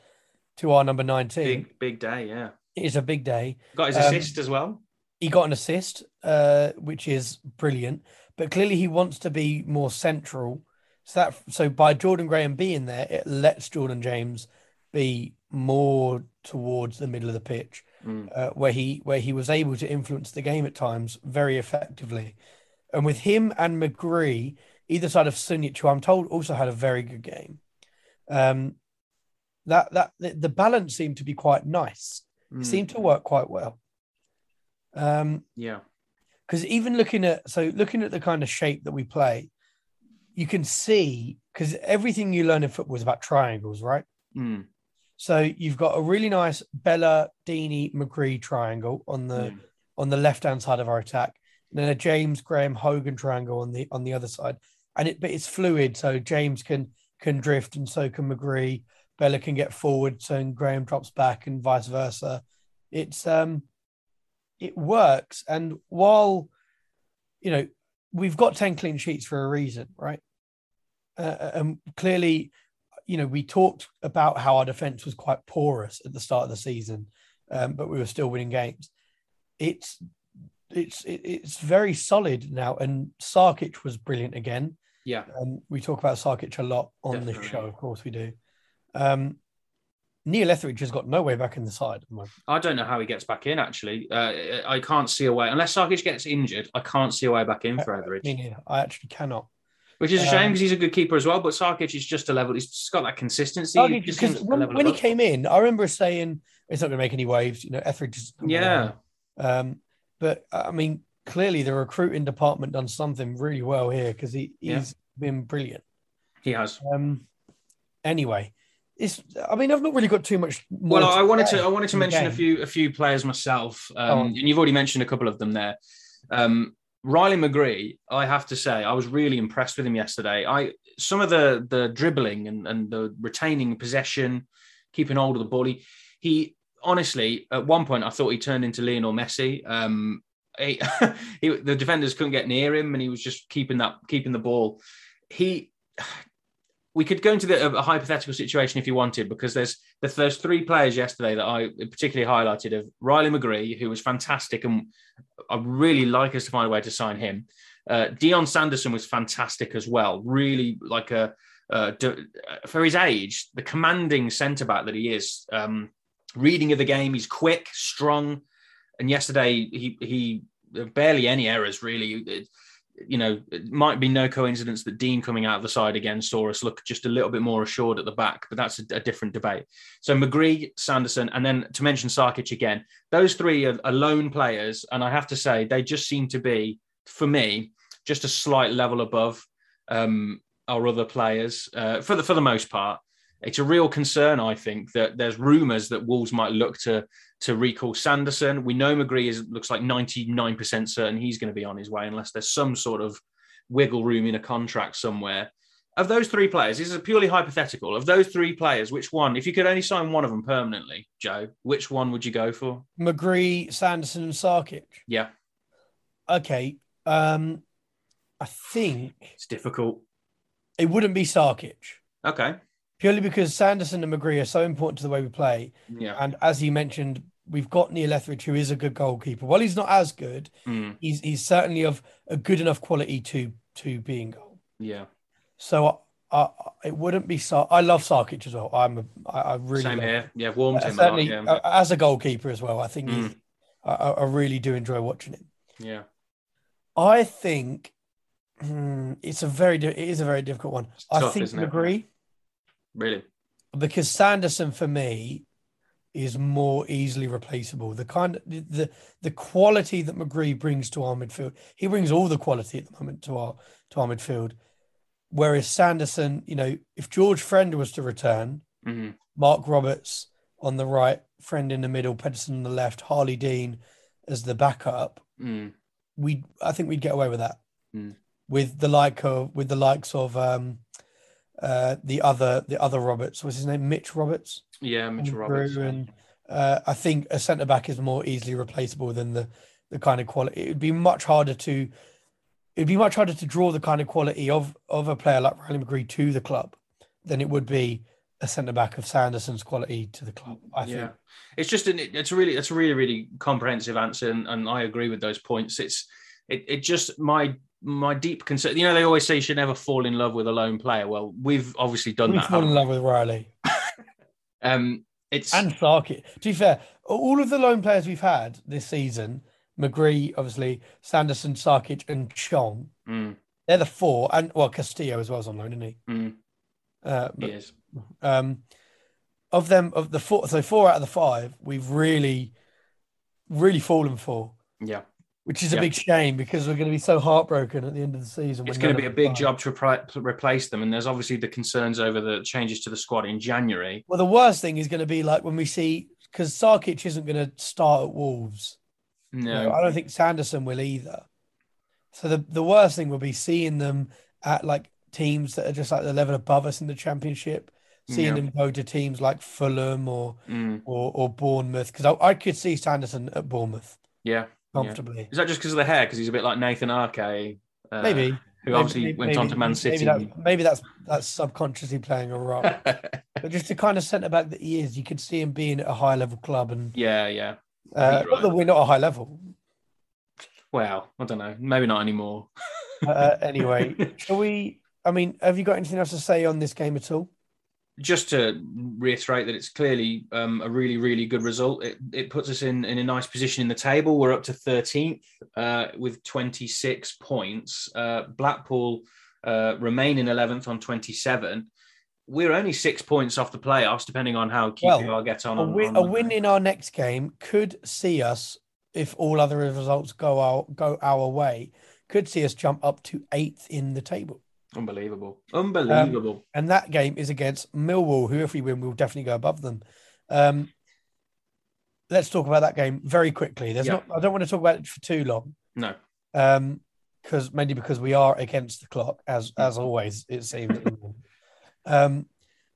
S2: to our number 19.
S1: big big day, yeah.
S2: It is a big day.
S1: Got his
S2: Um,
S1: assist as well.
S2: He got an assist, uh, which is brilliant. But clearly he wants to be more central. So that so by Jordan Graham being there, it lets Jordan James be more towards the middle of the pitch.
S1: Mm.
S2: uh, where he where he was able to influence the game at times very effectively. And with him and McGree, either side of Sunjic, who I'm told also had a very good game, um, that that the, balance seemed to be quite nice.
S1: Mm.
S2: It seemed to work quite well. Um,
S1: Yeah.
S2: because even looking at so looking at the kind of shape that we play, you can see because everything you learn in football is about triangles, right?
S1: Mm.
S2: So you've got a really nice Bela Deeney McGree triangle on the
S1: Mm.
S2: on the left hand side of our attack, and then a James Graham Hogan triangle on the on the other side. And it but it's fluid, so James can can drift and so can McGree. Bela can get forward, so Graham drops back, and vice versa. It's um, it works. And while you know we've got ten clean sheets for a reason, right? Uh, and clearly, you know, we talked about how our defense was quite porous at the start of the season, um, but we were still winning games. It's it's it's very solid now, and Sarkic was brilliant again.
S1: Yeah.
S2: Um, we talk about Sarkic a lot on this show, of course we do. Um, Neil Etheridge has got no way back in the side at the moment.
S1: I don't know how he gets back in. Actually, uh, I can't see a way unless Sarkic gets injured. I can't see a way back in for Etheridge,
S2: Me neither. I actually cannot.
S1: which is a shame
S2: Um,
S1: because he's a good keeper as well. But Sarkic is just a level. He's got that consistency.
S2: Sarkic, when, when he came in, I remember saying it's not going to make any waves. You know, Etheridge is
S1: yeah,
S2: Um, but I mean, clearly the recruiting department done something really well here because he,
S1: Yeah.
S2: he's been brilliant.
S1: he has.
S2: Um, anyway, it's. I mean, I've not really got too much.
S1: Well, I wanted to I wanted to mention a few a few players myself, um,
S2: on.
S1: and you've already mentioned a couple of them there. Um, Riley McGree, I have to say, I was really impressed with him yesterday. I some of the the dribbling and, and the retaining possession, keeping hold of the ball. He, he honestly, at one point, I thought he turned into Lionel Messi. Um, he, he, the defenders couldn't get near him, and he was just keeping that keeping the ball. He we could go into the, a hypothetical situation if you wanted, because there's there's three players yesterday that I particularly highlighted of Riley McGree, who was fantastic, and I really like us to find a way to sign him. Uh, Dion Sanderson was fantastic as well. Really like a for his age, the commanding centre back that he is. Um, reading of the game, he's quick, strong, and yesterday he he barely any errors really. It- you know, it might be no coincidence that Dean coming out of the side again saw us look just a little bit more assured at the back, but that's a, a different debate. So McGree, Sanderson, and then to mention Sarkic again, those three are, are lone players, and I have to say they just seem to be, for me, just a slight level above um, our other players uh, for the for the most part. It's a real concern, I think, that there's rumours that Wolves might look to to recall Sanderson. We know McGree is looks like 99% certain he's going to be on his way unless there's some sort of wiggle room in a contract somewhere. Of those three players, this is purely hypothetical. Of those three players, which one, if you could only sign one of them permanently, Joe, which one would you go for?
S2: McGree, Sanderson, and Sarkic.
S1: Yeah,
S2: Okay. Um, I think
S1: it's difficult.
S2: it wouldn't be Sarkic
S1: Okay.
S2: purely because Sanderson and McGree are so important to the way we play.
S1: Yeah.
S2: And as you mentioned, we've got Neil Etheridge, who is a good goalkeeper. While he's not as good,
S1: Mm,
S2: he's he's certainly of a good enough quality to to be in goal.
S1: yeah.
S2: So I, I, it wouldn't be Sar. I love Sarkic as well. I'm a, I, I really
S1: Same here. Yeah, warmed
S2: Uh,
S1: him a lot.
S2: certainly
S1: Yeah.
S2: uh, as a goalkeeper as well. I think he's,
S1: Mm.
S2: I, I really do enjoy watching him.
S1: yeah.
S2: I think hmm, it's a very it is a very difficult one. I
S1: tough,
S2: think
S1: isn't Really.
S2: because Sanderson for me is more easily replaceable. The kind of the the quality that McGree brings to our midfield, he brings all the quality at the moment to our to our midfield. Whereas Sanderson, you know, if George Friend was to return,
S1: Mhm.
S2: Marc Roberts on the right, Friend in the middle, Pedersen on the left, Harley Dean as the backup,
S1: Mm.
S2: we I think we'd get away with that.
S1: Mm.
S2: With the like of with the likes of um uh the other the other Roberts, what's his name? Mitch Roberts.
S1: Yeah, Mitchell Roberts.
S2: And uh, I think a centre back is more easily replaceable than the the kind of quality. It would be much harder to it'd be much harder to draw the kind of quality of of a player like Riley McGree to the club than it would be a centre back of Sanderson's quality to the club. I
S1: yeah,
S2: think.
S1: it's just an, it's really it's a really really comprehensive answer, and, and I agree with those points. It's it, it just my my deep concern. You know, they always say you should never fall in love with a lone player. Well, we've obviously done
S2: We've
S1: that.
S2: fallen in love with Riley
S1: we? Um, it's
S2: and Sarkic. To be fair, all of the loan players we've had this season, McGree, obviously, Sanderson, Sarkic, and Chong,
S1: mm,
S2: they're the four, and well, Castillo as well is on loan, isn't he?
S1: mm,
S2: Uh, but
S1: is.
S2: um, of them, of the four, so four out of the five, we've really, really fallen for,
S1: Yeah,
S2: which is a
S1: Yeah.
S2: big shame because we're going to be so heartbroken at the end of the season.
S1: it's going to be a big job to, repri- to replace them, and there's obviously the concerns over the changes to the squad in January.
S2: Well, the worst thing is going to be like when we see because Sarkic isn't going to start at Wolves.
S1: No,
S2: No, I don't think Sanderson will either. So the the worst thing will be seeing them at like teams that are just like the level above us in the championship, seeing
S1: Yeah.
S2: them go to teams like Fulham or
S1: Mm,
S2: or, or Bournemouth because I, I could see Sanderson at Bournemouth
S1: yeah, yeah.
S2: comfortably.
S1: Is that just because of the hair? Because he's a bit like Nathan Aké, uh,
S2: Maybe
S1: who
S2: Maybe-
S1: obviously
S2: maybe-
S1: went on to Man City.
S2: Maybe, that, maybe that's that's subconsciously playing a role. but just the kind of centre back that he is, you could see him being at a high level club, and
S1: yeah, yeah.
S2: uh,
S1: You're
S2: not that
S1: right.
S2: we're not a high level.
S1: Well, I don't know. Maybe not anymore.
S2: Uh, anyway, shall we? I mean, have you got anything else to say on this game at all?
S1: Just to reiterate that it's clearly um, a really, really good result. It, it puts us in, in a nice position in the table. We're up to 13th uh, with 26 points. Uh, Blackpool uh, remain in 11th on 27. We're only six points off the playoffs, depending on how QPR
S2: Well,
S1: gets on.
S2: A
S1: on-
S2: win,
S1: on
S2: a win in our next game could see us, if all other results go our go our way, could see us jump up to eighth in the table.
S1: Unbelievable. Unbelievable.
S2: and that game is against Millwall, who, if we win, we'll definitely go above them. Um, let's talk about that game very quickly. There's
S1: Yeah.
S2: not. I don't want to talk about it for too long,
S1: no.
S2: um, because mainly because we are against the clock, as
S1: Mm.
S2: as always it seems. um,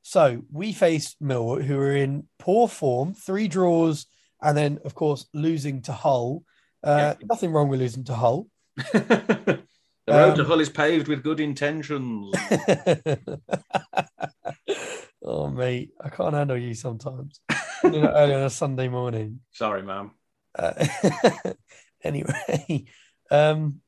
S2: so we faced Millwall, who are in poor form, three draws, and then of course losing to Hull. Uh, Nothing wrong with losing to Hull.
S1: the road to
S2: Um,
S1: Hull is paved with good intentions.
S2: oh mate, I can't handle you sometimes. you know, early on a Sunday morning.
S1: Sorry, ma'am.
S2: Uh, anyway, um,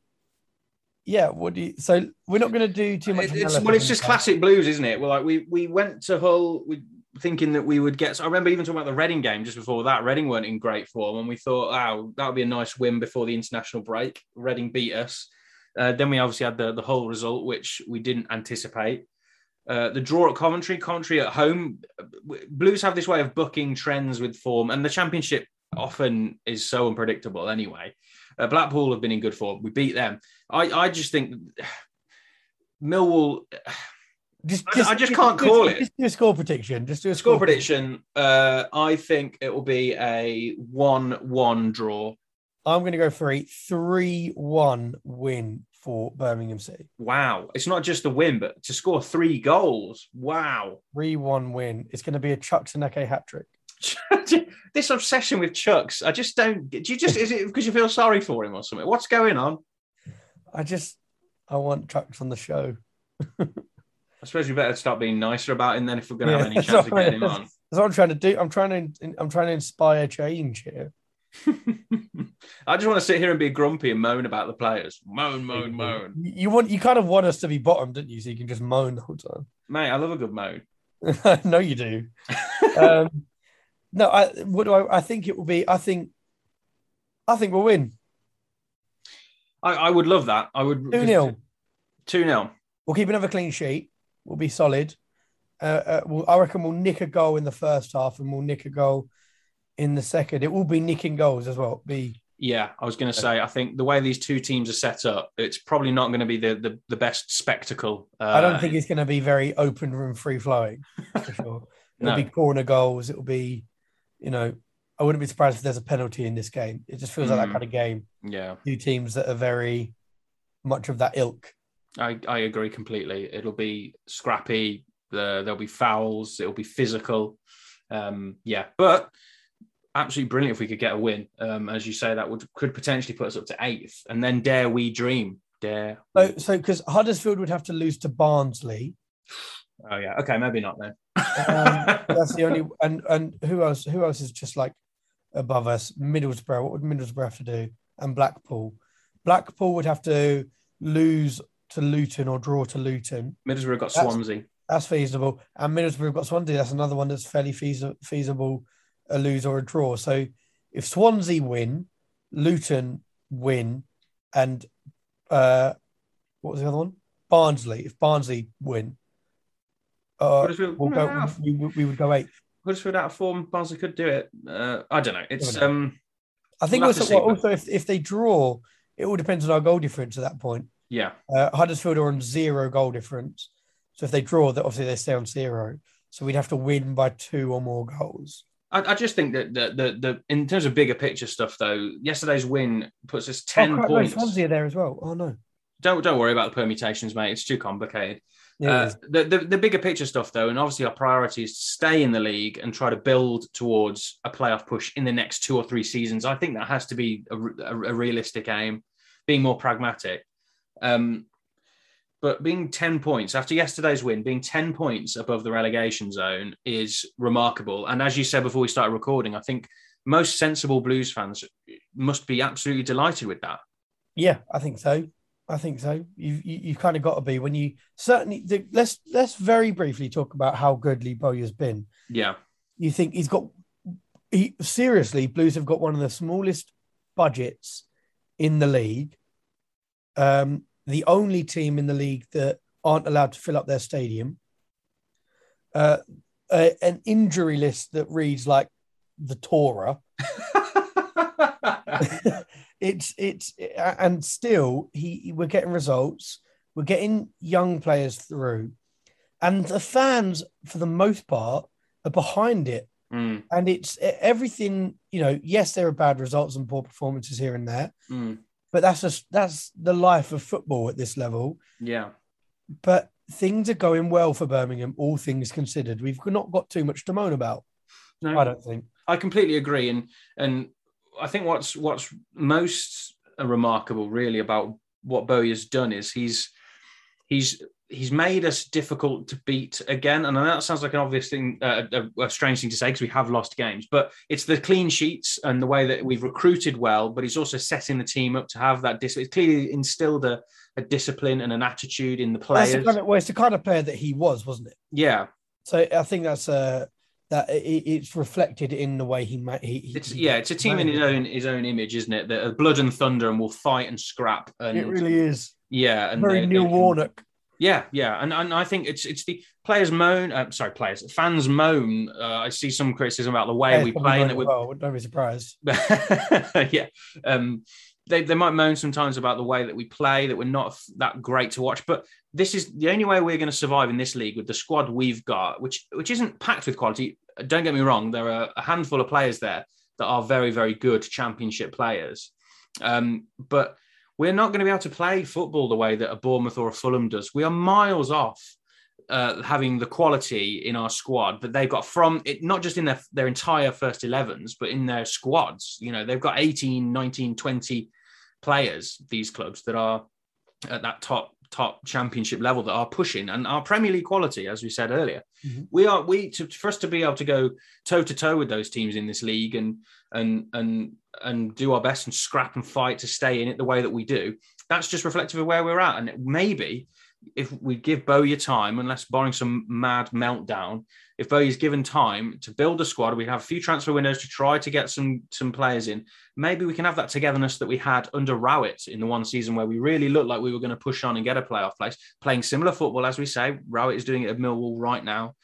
S2: yeah. What do you? So we're not going to do too much.
S1: It- it's, well, it's just classic blues, isn't it? Well, like we we went to Hull we, thinking that we would get. So I remember even talking about the Reading game just before that. Reading weren't in great form, and we thought, "Wow, that would be a nice win before the international break." Reading beat us. Uh, then we obviously had the the Hull result, which we didn't anticipate. Uh, the draw at Coventry, Coventry at home. Blues have this way of booking trends with form, and the Championship often is so unpredictable. Anyway, uh, Blackpool have been in good form. We beat them. I I just think Millwall.
S2: Just,
S1: I- I just can't call it.
S2: Just do a score prediction. Just do a
S1: Score prediction. Uh, I think it will be a one-one draw.
S2: I'm going to go for a three-one win for Birmingham City.
S1: Wow, it's not just a win, but to score three goals. Wow,
S2: Three-one win. It's going to be a Chuks Aneke hat trick.
S1: this obsession with Chuks. I just don't. Do you just? Is it because you feel sorry for him or something? What's going on?
S2: I just, I want Chuks on the show.
S1: I suppose we better start being nicer about him then if we're going to have any chance of getting him on.
S2: That's what I'm trying to do. I'm trying to, I'm trying to inspire change here.
S1: I just want to sit here and be grumpy and moan about the players. Moan, moan, moan.
S2: You you want, you kind of want us to be bottom, don't you? So you can just moan the whole time.
S1: Mate, I love a good moan.
S2: no, you do. um, no, I what do I? I think it will be. I think, I think we'll win
S1: I, I would love that. I would.
S2: two 0
S1: 2 0.
S2: We'll keep another clean sheet. We'll be solid. Uh, uh, we'll, I reckon we'll nick a goal in the first half, and we'll nick a goal in the second. It will be nicking goals as well. Be
S1: Yeah, I was going to say, I think the way these two teams are set up, it's probably not going to be the, the, the best spectacle. Uh,
S2: I don't think it's going to be very open and free flowing for sure. It'll
S1: No.
S2: be corner goals. It'll be, you know, I wouldn't be surprised if there's a penalty in this game. It just feels like that
S1: Mm.
S2: kind of game.
S1: Yeah,
S2: Two teams that are very much of that ilk.
S1: I, I agree completely. It'll be scrappy. The, there'll be fouls. It'll be physical. Um, yeah, but absolutely brilliant if we could get a win. Um, as you say, that would could potentially put us up to eighth, and then dare we dream? Dare? we-
S2: So, so because Huddersfield would have to lose to Barnsley.
S1: Oh yeah, okay, maybe not then.
S2: Um, that's the only and and who else? Who else is just like above us? Middlesbrough. What would Middlesbrough have to do? And Blackpool. Blackpool would have to lose to Luton or draw to Luton.
S1: Middlesbrough got
S2: That's-
S1: Swansea.
S2: That's feasible. And Middlesbrough got Swansea. That's another one that's fairly feasible, feasible a lose or a draw. So if Swansea win, Luton win, and uh, what was the other one? Barnsley. If Barnsley win, uh, we'll go. We, we, would go eighth.
S1: Huddersfield out of form. Barnsley could do it. Uh, I don't know. It's um,
S2: I think
S1: We'll
S2: also,
S1: see,
S2: well,
S1: but-
S2: also if, if they draw, it all depends on our goal difference at that point.
S1: yeah.
S2: Uh, Huddersfield are on zero goal difference. So if they draw, that obviously they stay on zero. So we'd have to win by two or more goals.
S1: I, I just think that the, the the in terms of bigger picture stuff, though, yesterday's win puts us ten
S2: oh, crap, no,
S1: points.
S2: Swansea are there as well. Oh no.
S1: Don't don't worry about the permutations, mate. It's too complicated.
S2: Yeah,
S1: Uh, the, the the bigger picture stuff, though, and obviously our priority is to stay in the league and try to build towards a playoff push in the next two or three seasons. I think that has to be a, a- a realistic aim, being more pragmatic. Um, but being 10 points after yesterday's win, being 10 points above the relegation zone is remarkable. And as you said before we started recording, I think most sensible Blues fans must be absolutely delighted with that.
S2: Yeah, I think so. I think so. You you, you kind of got to be when you certainly the, let's let's very briefly talk about how good Lee Bowyer's been.
S1: Yeah.
S2: You think he's got he seriously Blues have got one of the smallest budgets in the league. Um, the only team in the league that aren't allowed to fill up their stadium. Uh, a, an injury list that reads like the Torah. it's it's and still he we're getting results We're getting young players through, and the fans, for the most part, are behind it.
S1: Mm,
S2: And it's everything. You know, yes, there are bad results and poor performances here and there,
S1: mm,
S2: but that's just that's the life of football at this level.
S1: yeah.
S2: But things are going well for Birmingham, all things considered. We've not got too much to moan about.
S1: No,
S2: I don't think.
S1: I completely agree, and and I think what's what's most remarkable really about what Bowyer has done is he's he's he's made us difficult to beat again. And I know that sounds like an obvious thing, uh, a, a strange thing to say because we have lost games, but it's the clean sheets and the way that we've recruited well. But he's also setting the team up to have that. Dis- it's clearly instilled a, a discipline and an attitude in the
S2: That's
S1: players.
S2: the kind of, well, it's the kind of player that he was, wasn't it?
S1: yeah,
S2: So I think that's uh that it's reflected in the way he might. he, he
S1: it's yeah, it's a team in his own his own image, isn't it? That blood and thunder and will fight and scrap. And
S2: It really is
S1: yeah, and
S2: very Neil Warnock.
S1: Yeah, yeah, and and I think it's it's the players moan. Uh, sorry, players, fans moan. Uh, I see some criticism about the way
S2: Players
S1: we play, and that we're
S2: well. Don't be surprised.
S1: yeah. Um, they, they might moan sometimes about the way that we play, that we're not that great to watch. But this is the only way we're going to survive in this league with the squad we've got, which which isn't packed with quality. Don't get me wrong, there are a handful of players there that are very, very good championship players. Um, but we're not going to be able to play football the way that a Bournemouth or a Fulham does. We are miles off uh, having the quality in our squad that they've got from it, not just in their, their entire first 11s, but in their squads. You know, they've got 18, 19, 20 players, these clubs that are at that top top championship level that are pushing and our Premier League quality, as we said earlier.
S2: Mhm.
S1: We are we to, for us to be able to go toe to toe with those teams in this league and and and and do our best and scrap and fight to stay in it the way that we do. That's just reflective of where we're at. And maybe if we give Bowyer time, unless barring some mad meltdown, if Bowyer's given time to build a squad, we have a few transfer windows to try to get some some players in. Maybe we can have that togetherness that we had under Rowett in the one season where we really looked like we were going to push on and get a playoff place, playing similar football as we say. Rowett is doing it at Millwall right now,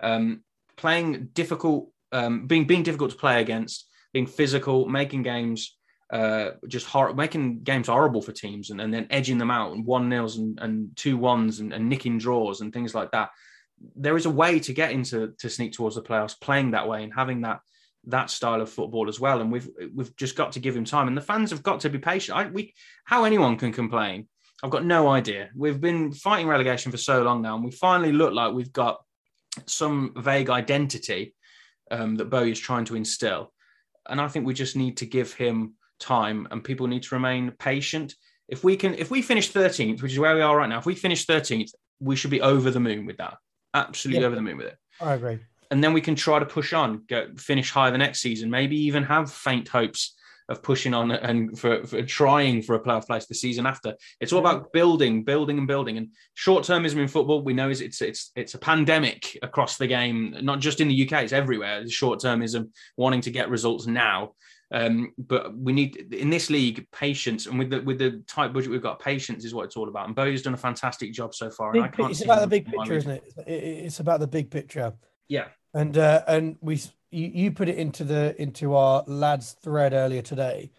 S1: um, playing difficult, um, being being difficult to play against, being physical, making games uh, just hor- making games horrible for teams and, and then edging them out and one nils and, and two ones and, and nicking draws and things like that. There is a way to get into to sneak towards the playoffs, playing that way and having that that style of football as well. And we've we've just got to give him time, and the fans have got to be patient. I, we how anyone can complain, I've got no idea. We've been fighting relegation for so long now, and we finally look like we've got some vague identity um, that Bowyer is trying to instill. And I think we just need to give him time, and people need to remain patient. If we can, if we finish 13th, which is where we are right now, if we finish 13th, we should be over the moon with that. Absolutely
S2: Yeah.
S1: over the moon with it
S2: I agree.
S1: and then we can try to push on, go finish higher the next season, maybe even have faint hopes of pushing on and for, for trying for a playoff place the season after. It's all about building, building, and building. And short termism in football, we know is it's it's it's a pandemic across the game, not just in the UK, it's everywhere. Short termism, wanting to get results now. Um, but we need in this league patience, and with the with the tight budget we've got, patience is what it's all about. And Bowyer's done a fantastic job so far. and I
S2: Big,
S1: can't
S2: it's about the big picture, isn't it? It- It's about the big picture.
S1: Yeah,
S2: And uh, and we you, you put it into the into our lads thread earlier today.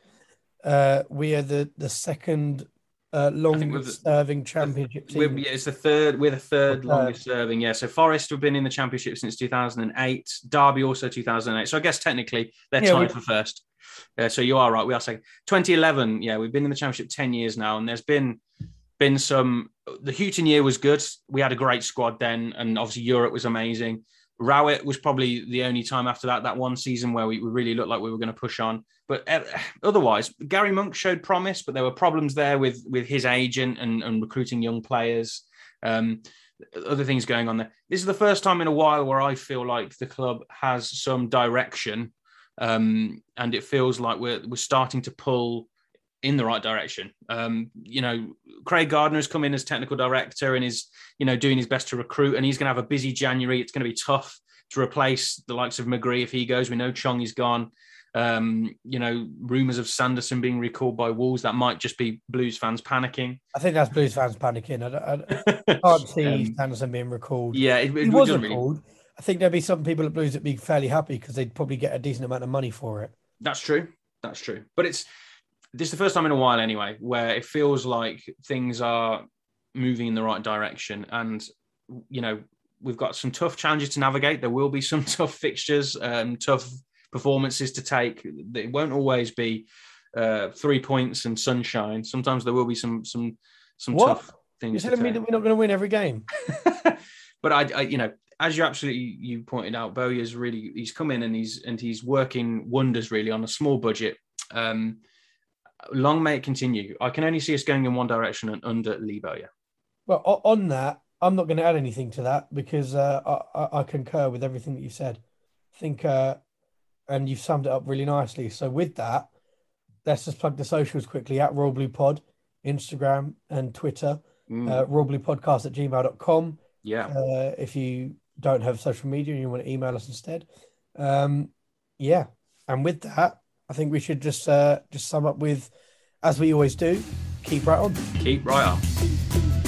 S2: Uh, we are the the second uh,
S1: think we're the-
S2: longest serving championship team.
S1: yeah, it's the third. We're the third
S2: Third.
S1: longest serving. Yeah. So Forest have been in the championship since 2008. Derby also 2008. So I guess technically they're
S2: Yeah,
S1: tied for first. Yeah. So you are right. We are second. 2011. Yeah, we've been in the championship 10 years now, and there's been been some. The Hughton year was good. We had a great squad then, and obviously Europe was amazing. Rowett was probably the only time after that that one season where we, we really looked like we were going to push on. But uh, otherwise, Gary Monk showed promise, but there were problems there with with his agent and, and recruiting young players. Um, other things going on there. This is the first time in a while where I feel like the club has some direction, um, and it feels like we're we're starting to pull in the right direction. Um, you know, Craig Gardner has come in as technical director and is you know doing his best to recruit, and he's going to have a busy January. It's going to be tough to replace the likes of McGree if he goes. We know Chong is gone. Um, you know, rumours of Sanderson being recalled by Wolves. That might just be Blues fans panicking.
S2: I think that's Blues fans panicking. I, don't- I can't see
S1: Um,
S2: Sanderson being recalled.
S1: yeah, it, it
S2: he was
S1: doesn't really-
S2: recalled. I think there'd be some people at Blues that'd be fairly happy because they'd probably get a decent amount of money for it.
S1: That's true. That's true. But it's this is the first time in a while anyway where it feels like things are moving in the right direction. And you know, we've got some tough challenges to navigate. There will be some tough fixtures, um, tough performances to take. It won't always be uh, three points and sunshine. Sometimes there will be some some some
S2: What?
S1: tough things.
S2: You're
S1: to
S2: telling me that we're not going to win every game?
S1: but I, I, you know, as you absolutely you pointed out, Bowyer's really he's come in and he's and he's working wonders really on a small budget. Um, long may it continue. I can only see us going in one direction and under Lee Bowyer.
S2: Well, on that, I'm not going to add anything to that because uh, I, I, concur with everything that you said. I think, uh, and you've summed it up really nicely. So with that, let's just plug the socials quickly at Royal Blue Pod, Instagram and Twitter,
S1: Mm,
S2: uh, Royal Blue Podcast at gmail.com.
S1: yeah,
S2: Uh, if you don't have social media and you want to email us instead. Um, yeah. And with that, I think we should just uh, just sum up with, as we always do, keep right on.
S1: keep right on.